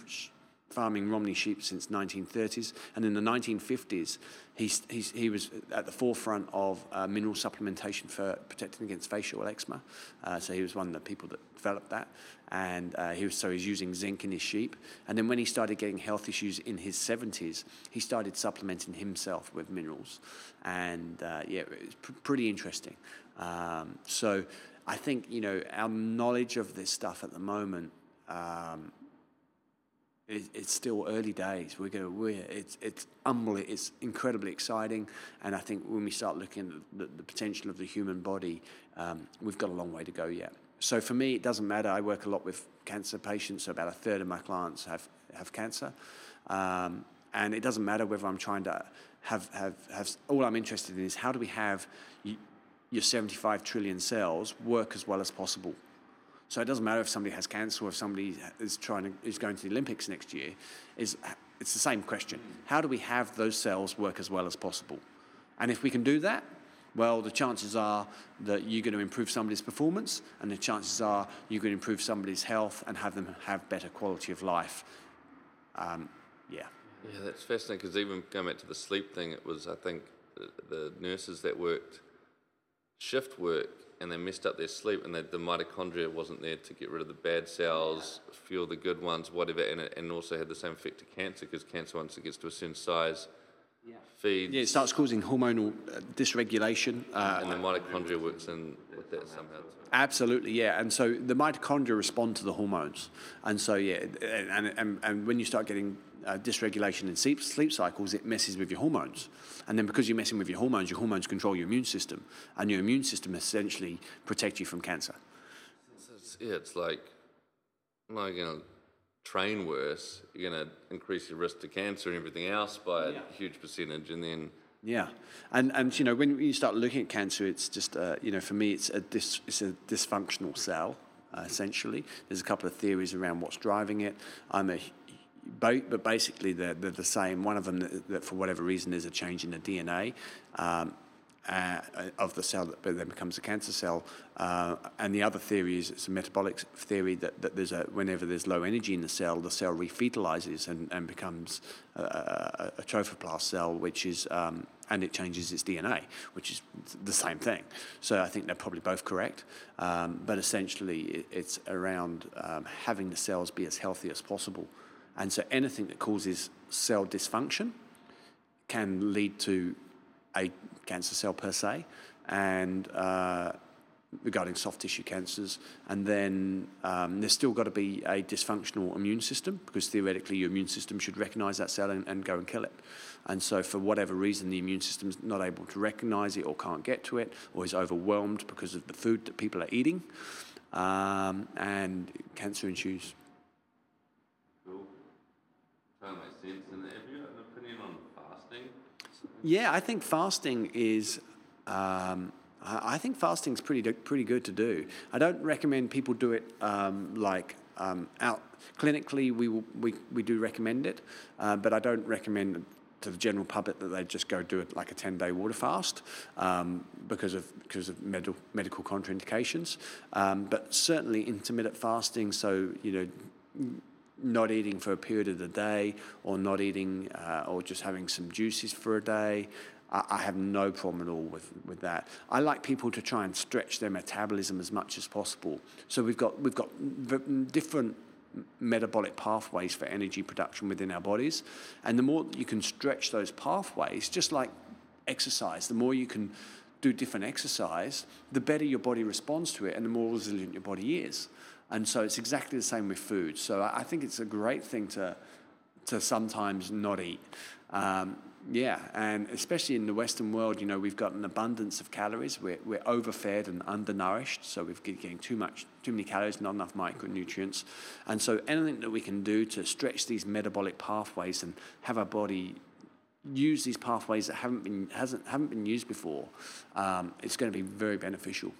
farming Romney sheep since 1930s, and in the 1950s, he's, he's, he was at the forefront of uh, mineral supplementation for protecting against facial eczema. Uh, so he was one of the people that developed that, and uh, he was so he's using zinc in his sheep. And then when he started getting health issues in his 70s, he started supplementing himself with minerals, and uh, yeah, it's pr- pretty interesting. Um, so I think you know our knowledge of this stuff at the moment. Um, it's still early days. We're going we're, it's, it's unbelievable. It's incredibly exciting. And I think when we start looking at the, the potential of the human body, um, we've got a long way to go yet. So for me, it doesn't matter. I work a lot with cancer patients. So about a third of my clients have, have cancer. Um, and it doesn't matter whether I'm trying to have, have, have, all I'm interested in is how do we have your 75 trillion cells work as well as possible? So it doesn't matter if somebody has cancer or if somebody is trying to, is going to the Olympics next year. Is it's the same question. How do we have those cells work as well as possible? And if we can do that, well, the chances are that you're going to improve somebody's performance, and the chances are you're going to improve somebody's health and have them have better quality of life. Um, yeah. Yeah, that's fascinating because even going back to the sleep thing, it was, I think, the nurses that worked shift work and they messed up their sleep, and the mitochondria wasn't there to get rid of the bad cells, fuel the good ones, whatever, and, it, and also had the same effect to cancer because cancer, once it gets to a certain size, yeah. feeds. Yeah, it starts causing hormonal uh, dysregulation. Uh, and the mitochondria works in with that somehow. Absolutely, yeah. And so the mitochondria respond to the hormones. And so, yeah, and, and, and when you start getting uh, dysregulation in sleep, sleep cycles, it messes with your hormones. And then because you're messing with your hormones, your hormones control your immune system, and your immune system essentially protects you from cancer. It's, yeah, it's like, like you know, train worse, you're going to increase your risk to cancer and everything else by a huge percentage, and then. Yeah, and and you know when you start looking at cancer, it's just uh, you know for me it's a dis, it's a dysfunctional cell. Uh, essentially, there's a couple of theories around what's driving it. I'm a but basically they're, they're the same. One of them that, that, for whatever reason, is a change in the DNA um, uh, of the cell that then becomes a cancer cell. Uh, and the other theory is it's a metabolic theory that, that there's a whenever there's low energy in the cell, the cell refetalizes and, and becomes a, a, a trophoblast cell, which is um, and it changes its DNA, which is the same thing. So I think they're probably both correct. Um, but essentially, it, it's around um, having the cells be as healthy as possible And so anything that causes cell dysfunction can lead to a cancer cell per se, and uh, regarding soft tissue cancers. And then um, there's still got to be a dysfunctional immune system because theoretically your immune system should recognize that cell and, and go and kill it. And so, for whatever reason, the immune system's not able to recognize it or can't get to it or is overwhelmed because of the food that people are eating, um, and cancer ensues. Cool. Sense. And have you got an opinion on fasting? Yeah, I think fasting is. Um, I think fasting's pretty pretty good to do. I don't recommend people do it um, like um, out clinically. We, we we do recommend it, uh, but I don't recommend to the general public that they just go do it like a ten day water fast um, because of because of medical medical contraindications. Um, but certainly intermittent fasting, so you know not eating for a period of the day or not eating uh, or just having some juices for a day. I, I have no problem at all with, with that. I like people to try and stretch their metabolism as much as possible. So we've got, we've got different metabolic pathways for energy production within our bodies. And the more you can stretch those pathways, just like exercise, the more you can do different exercise, the better your body responds to it and the more resilient your body is. And so it's exactly the same with food. So I think it's a great thing to, to sometimes not eat. Um, yeah, and especially in the Western world, you know, we've got an abundance of calories. We're, we're overfed and undernourished, so we're getting too much, too many calories, not enough micronutrients. And so anything that we can do to stretch these metabolic pathways and have our body use these pathways that haven't been hasn't haven't been used before, um, it's going to be very beneficial.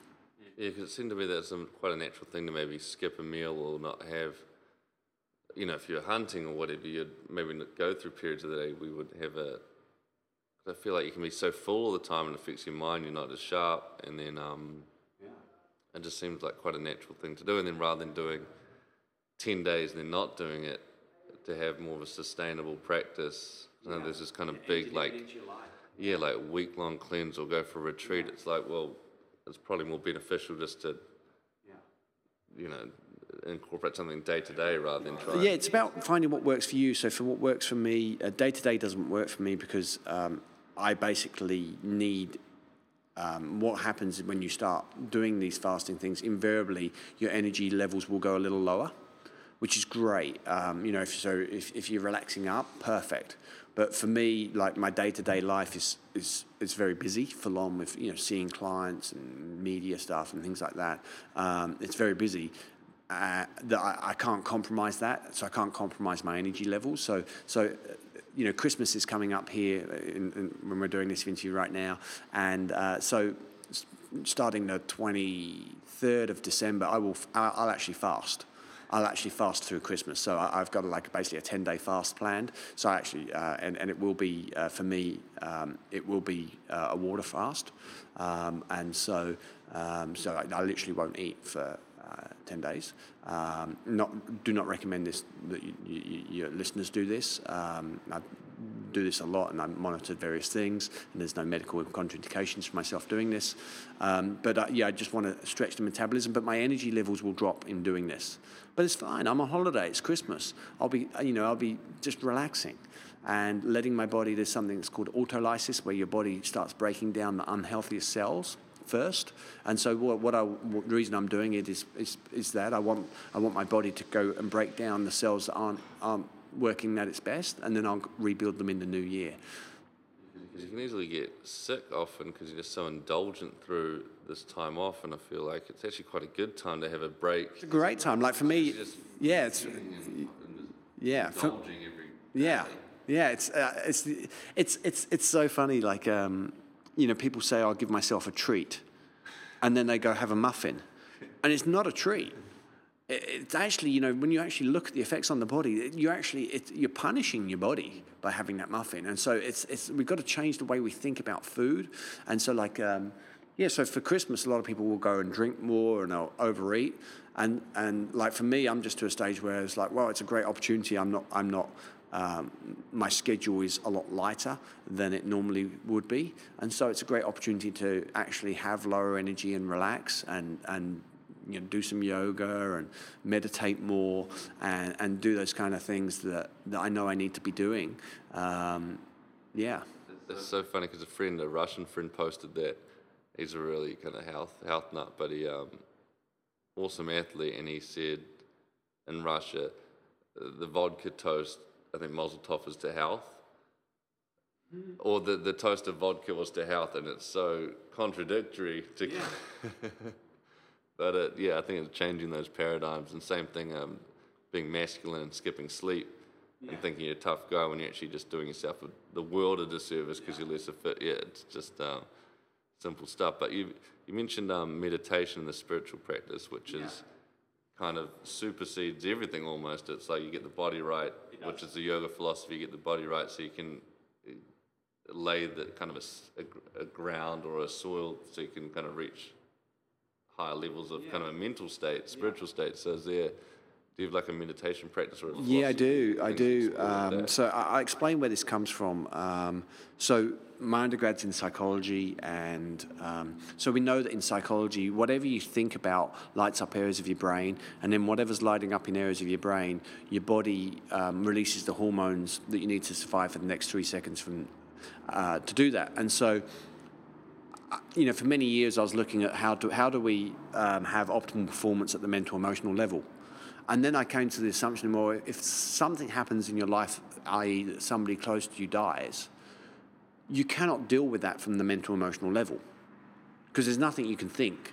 Yeah, because it seemed to me that's a, quite a natural thing to maybe skip a meal or not have. You know, if you're hunting or whatever, you'd maybe not go through periods of the day. We would have a. 'cause I feel like you can be so full all the time and it affects your mind. You're not as sharp, and then um, yeah. it just seems like quite a natural thing to do. And then rather than doing ten days and then not doing it, to have more of a sustainable practice. You know, there's this kind of big like yeah, like week long cleanse or go for a retreat. It's like, well, it's probably more beneficial just to, you know, incorporate something day to day rather than try. Yeah, it's about finding what works for you. So for what works for me, day to day doesn't work for me because um, I basically need. Um, what happens when you start doing these fasting things? Invariably, your energy levels will go a little lower, which is great. Um, you know, if, so if, if you're relaxing up, perfect. But for me, like my day to day life is, is is very busy, full on with you know seeing clients and media stuff and things like that. Um, it's very busy. Uh, that I, I can't compromise that, so I can't compromise my energy levels. So so. uh, You know, Christmas is coming up here in, in, when we're doing this interview right now, and uh, so starting the 23rd of December, I will. I'll actually fast. I'll actually fast through Christmas. So I, I've got like basically a 10 day fast planned. So I actually, uh, and, and it will be, uh, for me, um, it will be uh, a water fast. Um, and so, um, so I, I literally won't eat for uh, 10 days. Um, not, do not recommend this, that you, you, your listeners do this. Um, I do this a lot and I've monitored various things and there's no medical contraindications for myself doing this. Um, but uh, yeah, I just want to stretch the metabolism, but my energy levels will drop in doing this. But it's fine. I'm on holiday. It's Christmas. I'll be, uh, you know, I'll be just relaxing and letting my body. There's something that's called autolysis, where your body starts breaking down the unhealthiest cells first. And so what, what I, what the reason I'm doing it is, is, is that I want, I want my body to go and break down the cells that aren't, aren't working at its best, and then I'll rebuild them in the new year. Because you can easily get sick often because you're just so indulgent through this time off, and I feel like it's actually quite a good time to have a break. It's a great time. Like for me, Just yeah, it's, yeah, for, every yeah, yeah. It's, uh, it's, it's, it's, it's so funny. Like, um, you know, people say, I'll give myself a treat, and then they go have a muffin, and it's not a treat. It- It's actually, you know, when you actually look at the effects on the body, you actually, it, you're punishing your body by having that muffin. And so it's, it's, we've got to change the way we think about food. And so, like, um, yeah, so for Christmas, a lot of people will go and drink more and they'll overeat. And, and like for me, I'm just to a stage where it's like, well, it's a great opportunity. I'm not, I'm not, um, my schedule is a lot lighter than it normally would be. And so it's a great opportunity to actually have lower energy and relax and, and you know, do some yoga and meditate more and, and do those kind of things that, that I know I need to be doing. Um, yeah. It's so funny because a friend, a Russian friend, posted that. He's a really kind of health health nut, but he um, awesome athlete, and he said in Russia, the vodka toast, I think Mazel Tov is to health, or the the toast of vodka was to health, and it's so contradictory to. but it, yeah, I think it's changing those paradigms, and same thing, um, being masculine and skipping sleep. And thinking you're a tough guy when you're actually just doing yourself a, the world a disservice because you're less fit. Yeah, it's just um, simple stuff. But you you mentioned um, meditation and the spiritual practice, which is kind of supersedes everything almost. It's like you get the body right, which is the yoga philosophy. You get the body right so you can uh, lay the kind of a a, a ground or a soil so you can kind of reach higher levels of kind of a mental state, spiritual state. So is there, do you have like a meditation practice or a Yeah, I do. I do. Um, so I, I explain where this comes from. Um, so my undergrad's in psychology, and um, so we know that in psychology, whatever you think about lights up areas of your brain, and then whatever's lighting up in areas of your brain, your body um, releases the hormones that you need to survive for the next three seconds from uh, to do that. And so you know, for many years I was looking at how do how do we um, have optimal performance at the mental emotional level, and then I came to the assumption: well, if something happens in your life, i.e., that somebody close to you dies, you cannot deal with that from the mental emotional level, because there's nothing you can think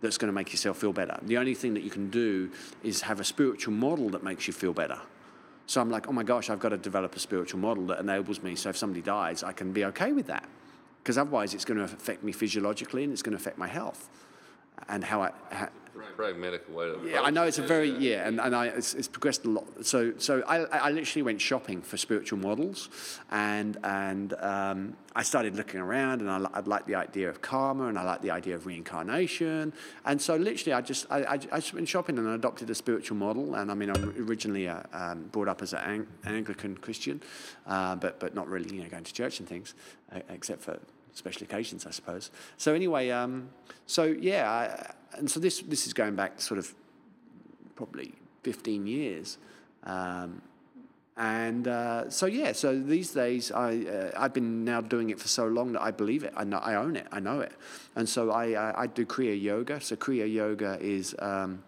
that's going to make yourself feel better. The only thing that you can do is have a spiritual model that makes you feel better. So I'm like, oh my gosh, I've got to develop a spiritual model that enables me. So if somebody dies, I can be okay with that, because otherwise it's going to affect me physiologically and it's going to affect my health and how I. How, pragmatic way to yeah, I know it's a very yeah, and, and I it's, it's progressed a lot. So so I, I literally went shopping for spiritual models, and and um, I started looking around, and I, I liked the idea of karma, and I liked the idea of reincarnation, and so literally I just I, I, I just went shopping and I adopted a spiritual model, and I mean I'm originally uh, um, brought up as an Anglican Christian, uh, but but not really you know going to church and things, except for special occasions, I suppose. So anyway, um, so yeah, I, and so this this is going back sort of probably 15 years. Um, and uh, so yeah, so these days I uh, I've been now doing it for so long that I believe it. I know I own it. I know it. And so I I, I do Kriya Yoga. So Kriya Yoga is um,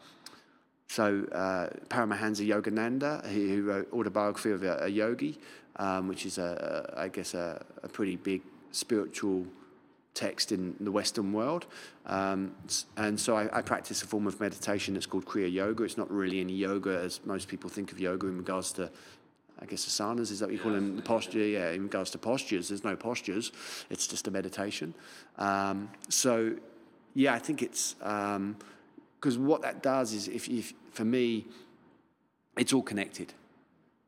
so uh, Paramahansa Yogananda, who wrote autobiography of a, a yogi, um, which is a, a I guess a, a pretty big spiritual text in the Western world. Um, and so I, I practice a form of meditation that's called Kriya Yoga. It's not really any yoga as most people think of yoga in regards to, I guess, asanas. Is that what you call them? The posture? Yeah, in regards to postures, there's no postures. It's just a meditation. Um, so, yeah, I think it's because what that does is, if, if for me, it's all connected.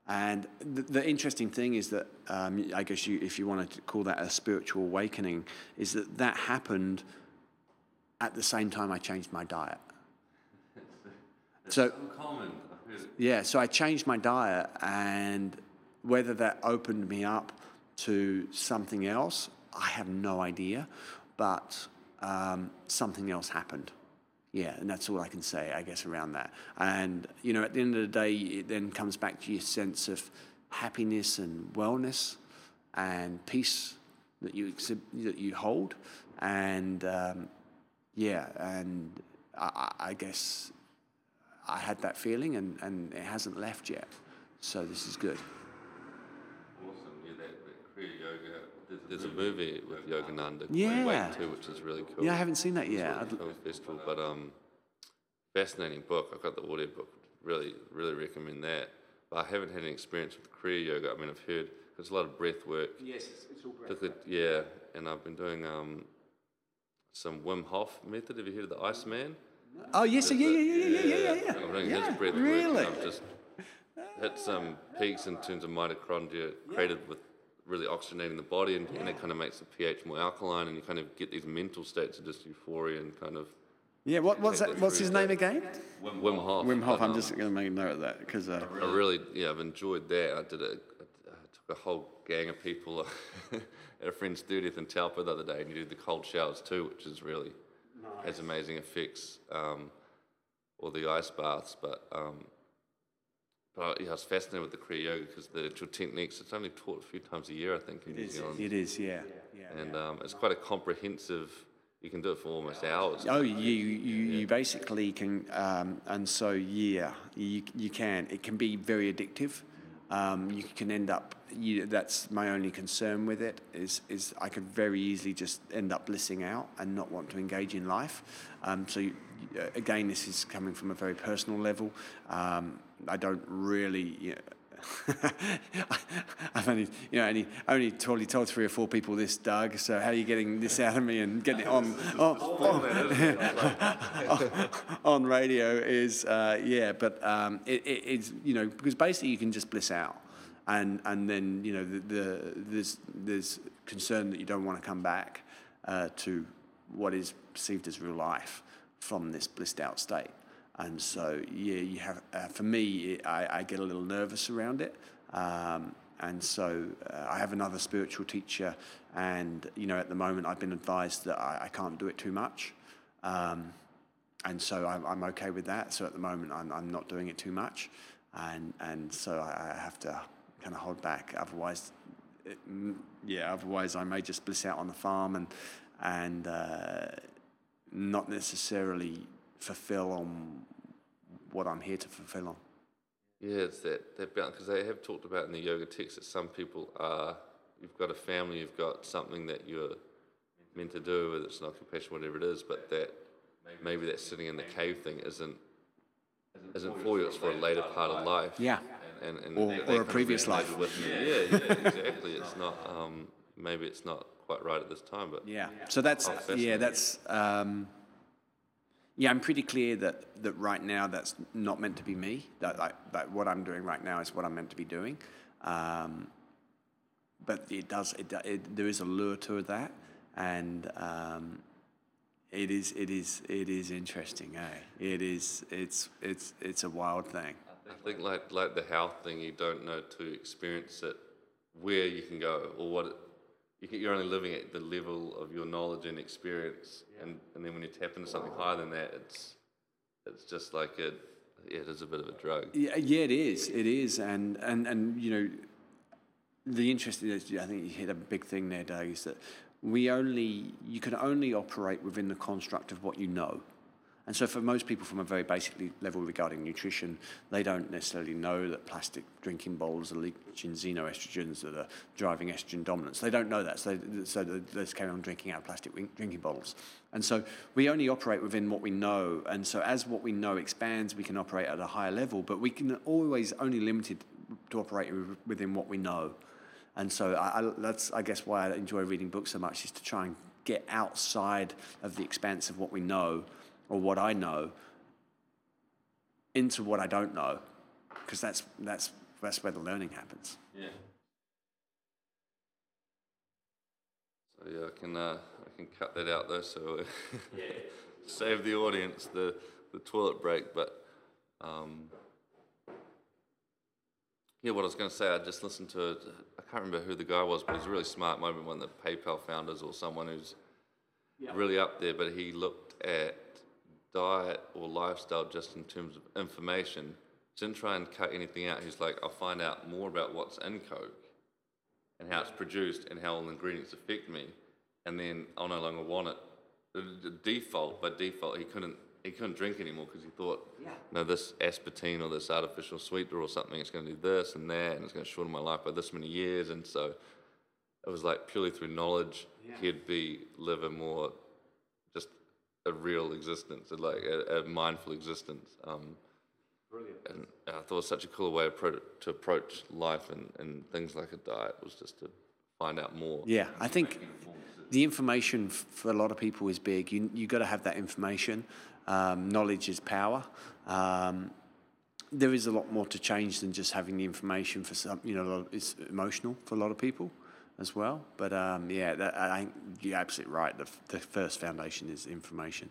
And the, the interesting thing is that um, I guess you, if you want to call that a spiritual awakening, is that that happened at the same time I changed my diet. So yeah, so I changed my diet, and whether that opened me up to something else, I have no idea, but um, something else happened. Yeah, and that's all I can say, I guess, around that. And, you know, at the end of the day, it then comes back to your sense of happiness and wellness and peace that you, that you hold. And, um, yeah, and I I guess I had that feeling and, and it hasn't left yet. So this is good. Awesome. Yeah, that, that Kriya Yoga. There's, there's a movie with Yogananda called Yeah. Wait too, which is really cool. Yeah, I haven't seen that yet. at the I'd- festival, but um, fascinating book. I've got the audio book. Really, really recommend that. But I haven't had any experience with Kriya Yoga. I mean, I've heard there's a lot of breath work. Yes, it's, it's all Took it- yeah, and I've been doing um, some Wim Hof method. Have you heard of the Iceman? Oh, yes, yeah, yeah, yeah, yeah, yeah, yeah, yeah. I'm doing Yeah, his breath work. really? and I've just hit some peaks in terms of mitochondria created with really oxygenating the body, and, and it kind of makes the pH more alkaline, and you kind of get these mental states of just euphoria and kind of Yeah, what, what's, that, what's his name again? Wim Hof. Wim Hof. I'm um, just going to make a note of that because uh, I really, yeah, I've enjoyed that. I did a, I took a whole gang of people at a friend's 30th in Taupo the other day, and you do the cold showers too, which is really has amazing effects. Um, or the ice baths, but um, but I, yeah, I was fascinated with the Kriya Yoga because the actual techniques. It's only taught a few times a year, I think, in It New is, Zealand, it is, yeah. yeah, and yeah. um, it's quite a comprehensive. You can do it for almost hours. Oh, you, you, you basically can, um, and so yeah, you, you can. It can be very addictive. Um, you can end up. You, that's my only concern with it. Is is I could very easily just end up blissing out and not want to engage in life. Um, so you, uh, again, this is coming from a very personal level. Um, I don't really. You know, I've only, you know, only, only probably told three or four people this, Doug. So how are you getting this out of me and getting it on on, on, on radio? Is uh, yeah, but um, it, it, it's you know because basically you can just bliss out, and and then you know the, the there's there's concern that you don't want to come back uh, to what is perceived as real life from this blissed out state. And so, yeah, you have. Uh, for me, I, I get a little nervous around it, um, and so uh, I have another spiritual teacher, and you know, at the moment, I've been advised that I, I can't do it too much, um, and so I'm, I'm okay with that. So at the moment, I'm, I'm not doing it too much, and and so I, I have to kind of hold back. Otherwise, it, yeah, otherwise I may just bliss out on the farm and and uh, not necessarily fulfill on what I'm here to fulfill on. Yeah, it's that, that balance, because they have talked about in the yoga text that some people are, you've got a family, you've got something that you're meant to do, whether it's an occupation, whatever it is, but that maybe that sitting in the cave thing isn't isn't for you, it's for a later part of life. Yeah. And, and Or- they- or a previous life. With. Yeah, yeah, exactly. It's not, um, maybe it's not quite right at this time, but Yeah. So that's yeah. That's um, yeah. I'm pretty clear that that right now that's not meant to be me. That like that what I'm doing right now is what I'm meant to be doing. Um, but it does. It, it there is a lure to that, and um, it is. It is. It is interesting. Eh? It is. It's. It's. It's a wild thing. I think like like the health thing, you don't know to experience it where you can go or what it, you you're only living at the level of your knowledge and experience, and, and then when you tap into something higher than that, it's it's just like a yeah, it is a bit of a drug. Yeah, yeah, it is. It is, and and and you know, the interesting. is, I think you hit a big thing there, Doug. Is that we only you can only operate within the construct of what you know. And so, for most people, from a very basic level regarding nutrition, they don't necessarily know that plastic drinking bowls are leaching xenoestrogens that are driving estrogen dominance. They don't know that, so they, so they just carry on drinking out of plastic drinking bottles. And so, we only operate within what we know. And so, as what we know expands, we can operate at a higher level, but we can always only limited to operate within what we know. And so I, I, that's, I guess, why I enjoy reading books so much is to try and get outside of the expanse of what we know or what I know into what I don't know, because that's that's that's where the learning happens. Yeah. So yeah, I can uh, I can cut that out though, so save the audience the the toilet break. But um, yeah, what I was going to say, I just listened to I can't remember who the guy was, but he's really smart. Might have been one of the PayPal founders or someone who's really up there. But he looked at diet or lifestyle just in terms of information. Didn't try and cut anything out. He's like, I'll find out more about what's in Coke and how it's produced and how all the ingredients affect me, and then I'll no longer want it. The, default, by default, he couldn't he couldn't drink anymore because he thought, yeah. no, this aspartame or this artificial sweetener or something, it's going to do this and that, and it's going to shorten my life by this many years, and so it was like purely through knowledge, he'd be live a more just a real existence, like a, a mindful existence. Um, and I thought it was such a cool way to approach life and, and things like a diet was just to find out more. Yeah, I think the information for a lot of people is big. You you got to have that information. Um, knowledge is power. Um, there is a lot more to change than just having the information for some. You know, it's emotional for a lot of people as well. But um, yeah, that, I think you're absolutely right. The, the first foundation is information.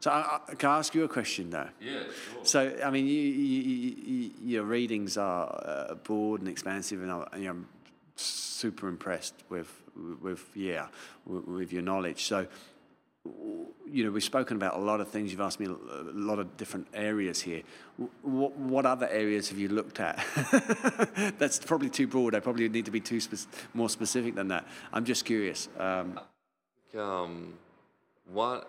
So I, I, can I ask you a question though? Yeah, sure. So, I mean, you, you, you, you, your readings are uh, broad and expansive, and I- you know, I'm super impressed with, with yeah, with, with your knowledge. So, you know, we've spoken about a lot of things. You've asked me a lot of different areas here. What, what other areas have you looked at? That's probably too broad. I probably need to be too spe- more specific than that. I'm just curious. Um, um, what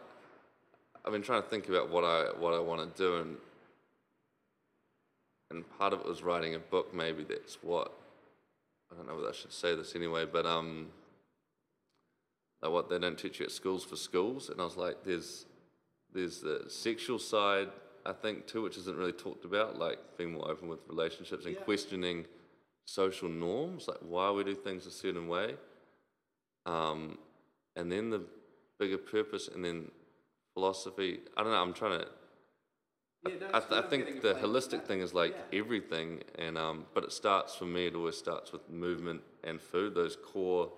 I've been trying to think about what I what I want to do, and and part of it was writing a book. Maybe that's what I don't know whether I should say this anyway, but um, like what they don't teach you at schools for schools, and I was like, there's there's the sexual side I think too, which isn't really talked about, like being more open with relationships and questioning social norms, like why we do things a certain way. Um, and then the bigger purpose, and then philosophy. I don't know. I'm trying to. I, I, th- I think the holistic thing is like everything, and um, but it starts for me. It always starts with movement and food. Those core,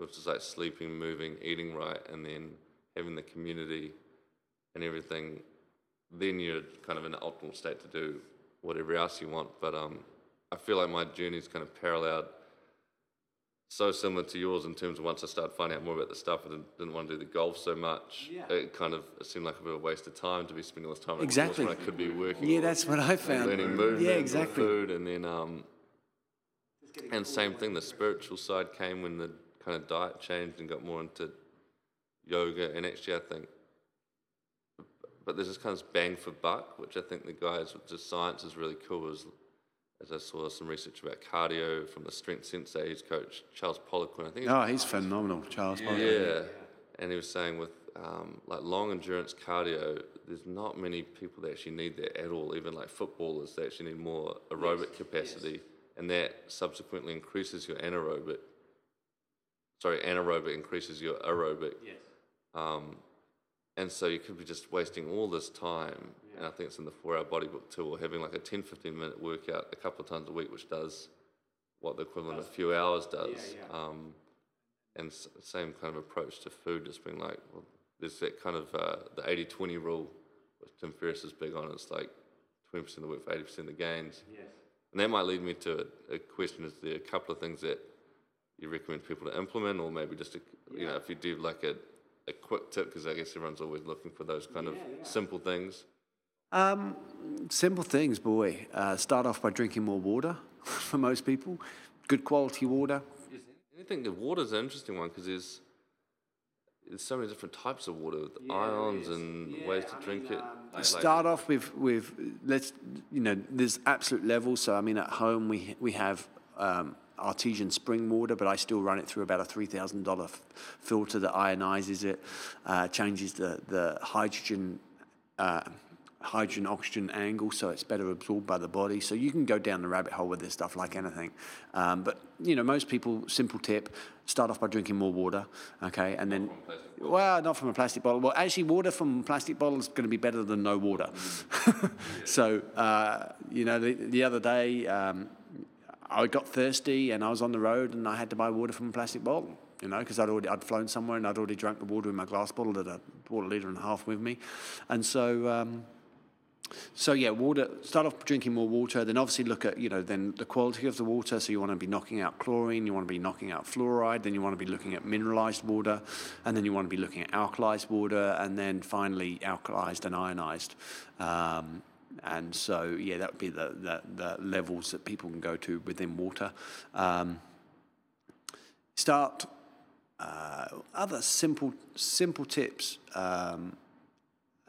which just like sleeping, moving, eating right, and then having the community and everything. Then you're kind of in an optimal state to do whatever else you want. But um, I feel like my journey's kind of paralleled so similar to yours in terms of once I started finding out more about the stuff, I didn't, didn't want to do the golf so much. Yeah. It kind of it seemed like a bit of a waste of time to be spending all this time on Exactly. when I could be working. yeah, that's what I found. learning movement, yeah, or exactly. food, and then um, and same thing. The spiritual side came when the kind of diet changed and got more into yoga, and actually I think. But there's this kind of bang for buck, which I think the guys with just science is really cool. Is as I saw some research about cardio from the strength sensei's coach Charles Poliquin. I think. it's Oh, he's phenomenal, Charles. Bond. yeah, and he was saying with um, like long endurance cardio, there's not many people that actually need that at all. Even like footballers, they actually need more aerobic capacity, and that subsequently increases your anaerobic. Sorry, anaerobic increases your aerobic. Yes. Um, and so you could be just wasting all this time, Yeah. and I think it's in the four hour body book too, or having like a 10, 15 minute workout a couple of times a week, which does what the equivalent of a few hours does. Yeah. Um, and s- same kind of approach to food, just being like, well, there's that kind of uh, the 80 20 rule, which Tim Ferriss is big on. It's like 20% of the work for 80% of the gains. Yes. And that might lead me to a, a question is there a couple of things that you recommend people to implement, or maybe just, a, you know, if you do like a, a quick tip, because I guess everyone's always looking for those kind of simple things. Um, simple things, boy. Uh, start off by drinking more water for most people. Good quality water. I think the water's an interesting one because there's there's so many different types of water with ions and ways to drink it. Like- Start off with with let's you know there's absolute levels. So I mean at home we we have um, artesian spring water, but I still run it through about a three thousand dollar filter that ionizes it, uh, changes the the hydrogen. Uh, hydrogen oxygen angle so it's better absorbed by the body. So you can go down the rabbit hole with this stuff like anything. Um, but you know most people simple tip start off by drinking more water okay? And then well not from a plastic bottle. Well actually water from plastic bottle is going to be better than no water. So uh, you know the, the other day um, I got thirsty and I was on the road and I had to buy water from a plastic bottle, you know, because I'd already I'd flown somewhere and I'd already drank the water in my glass bottle that I bought a litre and a half with me, and so. Um, so yeah, water. Start off drinking more water. Then obviously look at you know then the quality of the water. So you want to be knocking out chlorine. You want to be knocking out fluoride. Then you want to be looking at mineralized water, and then you want to be looking at alkalized water, and then finally alkalized and ionized. Um, and so yeah, that would be the, the the levels that people can go to within water. Um, start uh, other simple simple tips. Um,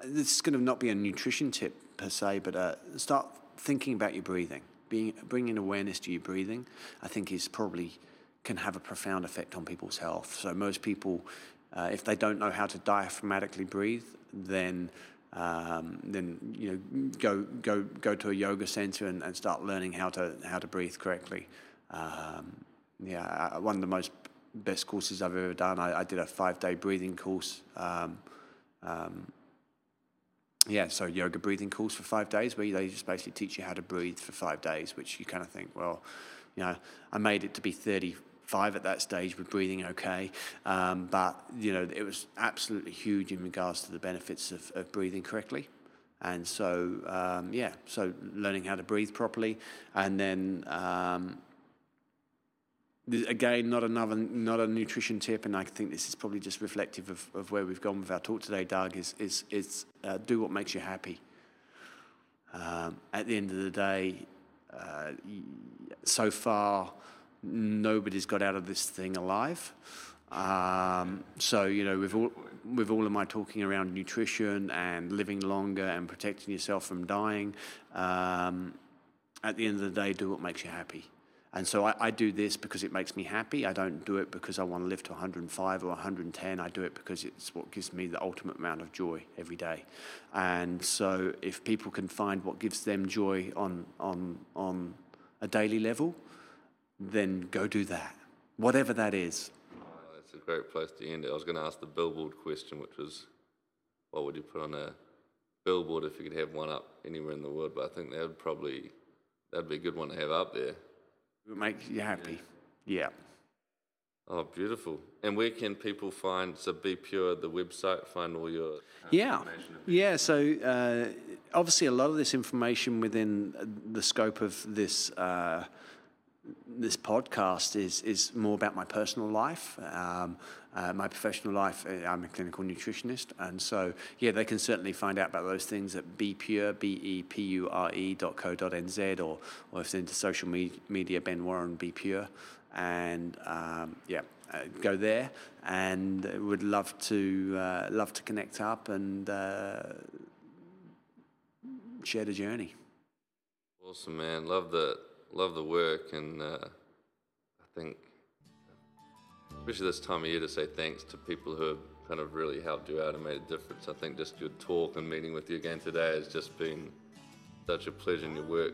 this is going to not be a nutrition tip per se, but uh, start thinking about your breathing. Being bringing awareness to your breathing, I think, is probably can have a profound effect on people's health. So most people, uh, if they don't know how to diaphragmatically breathe, then um, then you know go go go to a yoga center and, and start learning how to how to breathe correctly. Um, yeah, uh, one of the most best courses I've ever done. I, I did a five day breathing course. Um, um, yeah, so yoga breathing course for five days where they just basically teach you how to breathe for five days, which you kind of think, well, you know, I made it to be 35 at that stage with breathing okay, um, but, you know, it was absolutely huge in regards to the benefits of, of breathing correctly. And so, um, yeah, so learning how to breathe properly and then, um, again, not another, not a nutrition tip, and I think this is probably just reflective of, of where we've gone with our talk today, Doug. Is is is uh, do what makes you happy. Um, at the end of the day, uh, so far, nobody's got out of this thing alive. Um, so you know, with all with all of my talking around nutrition and living longer and protecting yourself from dying, um, at the end of the day, do what makes you happy. And so I, I do this because it makes me happy. I don't do it because I want to live to 105 or 110. I do it because it's what gives me the ultimate amount of joy every day. And so if people can find what gives them joy on, on, on a daily level, then go do that, whatever that is. Oh, that's a great place to end it. I was going to ask the billboard question, which was, what would you put on a billboard if you could have one up anywhere in the world? But I think that would probably that'd be a good one to have up there. It makes you happy. Yeah. Oh, beautiful! And where can people find so BePure, the website, find all your uh, Yeah, yeah. So uh, obviously, a lot of this information within the scope of this uh, this podcast is is more about my personal life, um, uh, my professional life. uh, I'm a clinical nutritionist, and so yeah, they can certainly find out about those things at BePure, B E P U R E dot co dot nz, or or if they're into social me- media, Ben Warren BePure, and um, yeah. Uh, go there, and would love to uh, love to connect up and uh, share the journey. Awesome, man. Love the love the work, and uh, I think, especially this time of year, to say thanks to people who have kind of really helped you out and made a difference. I think just your talk and meeting with you again today has just been such a pleasure in your work.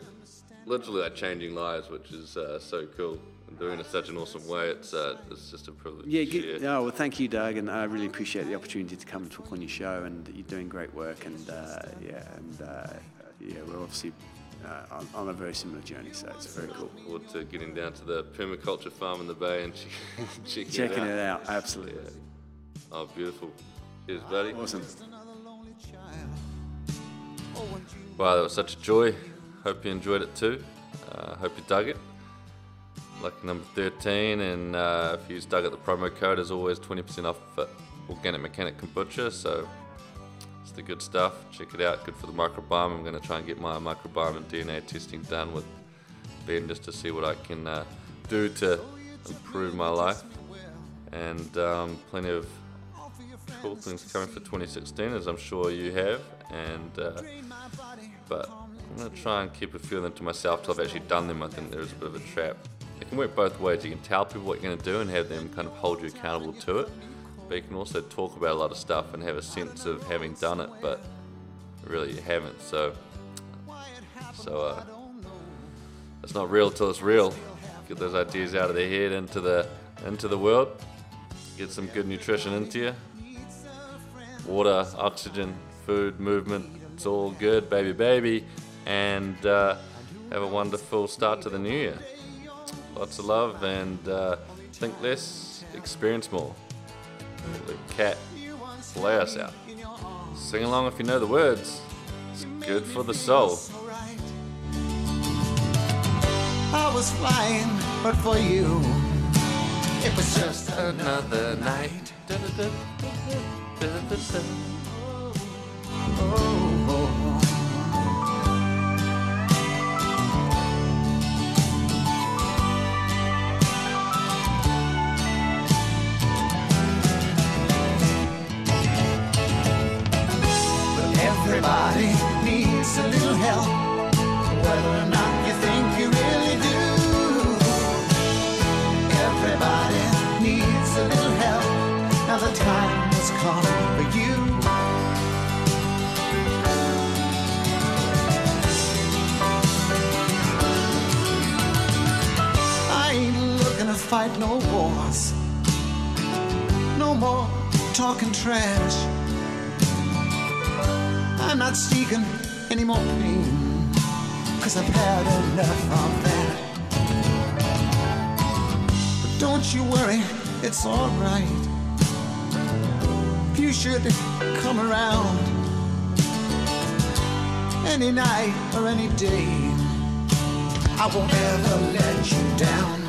Literally, like changing lives, which is uh, so cool. And doing it in such an awesome way. It's uh, it's just a privilege. Yeah, to good. share. Oh, well, thank you, Doug, and I really appreciate the opportunity to come and talk on your show. And you're doing great work, and uh, yeah, and uh, yeah, we're obviously uh, on, on a very similar journey, so it's very cool. Forward to getting down to the permaculture farm in the bay and check- checking, Checking it out. it out, absolutely. Oh, beautiful. Cheers, buddy. Awesome. Wow, that was such a joy. Hope you enjoyed it too. Uh, hope you dug it. Lucky number 13, and uh, if you use dug it, the promo code is always 20% off for Organic Mechanic Kombucha. So it's the good stuff. Check it out. Good for the microbiome. I'm going to try and get my microbiome and DNA testing done with Ben just to see what I can uh, do to improve my life. And um, plenty of cool things coming for 2016, as I'm sure you have. And uh, but I'm gonna try and keep a few of them to myself till I've actually done them. I think there is a bit of a trap. It can work both ways. You can tell people what you're gonna do and have them kind of hold you accountable to it, you can also talk about a lot of stuff and have a sense of having done it, but really you haven't. So, so uh, it's not real till it's real. Get those ideas out of their head into the into the world. Get some good nutrition into you. Water, oxygen, food, movement. It's all good, baby, baby. And uh, have a wonderful start to the new year. Lots of love and uh, think less, experience more. The cat lay us out. Sing along if you know the words. It's good for the soul. I was flying, but for you, it was just Another night. Everybody fight no wars, no more talking trash. I'm not seeking any more pain, cause I've had enough of that. But don't you worry, it's alright. If you should come around any night or any day, I won't ever let you down.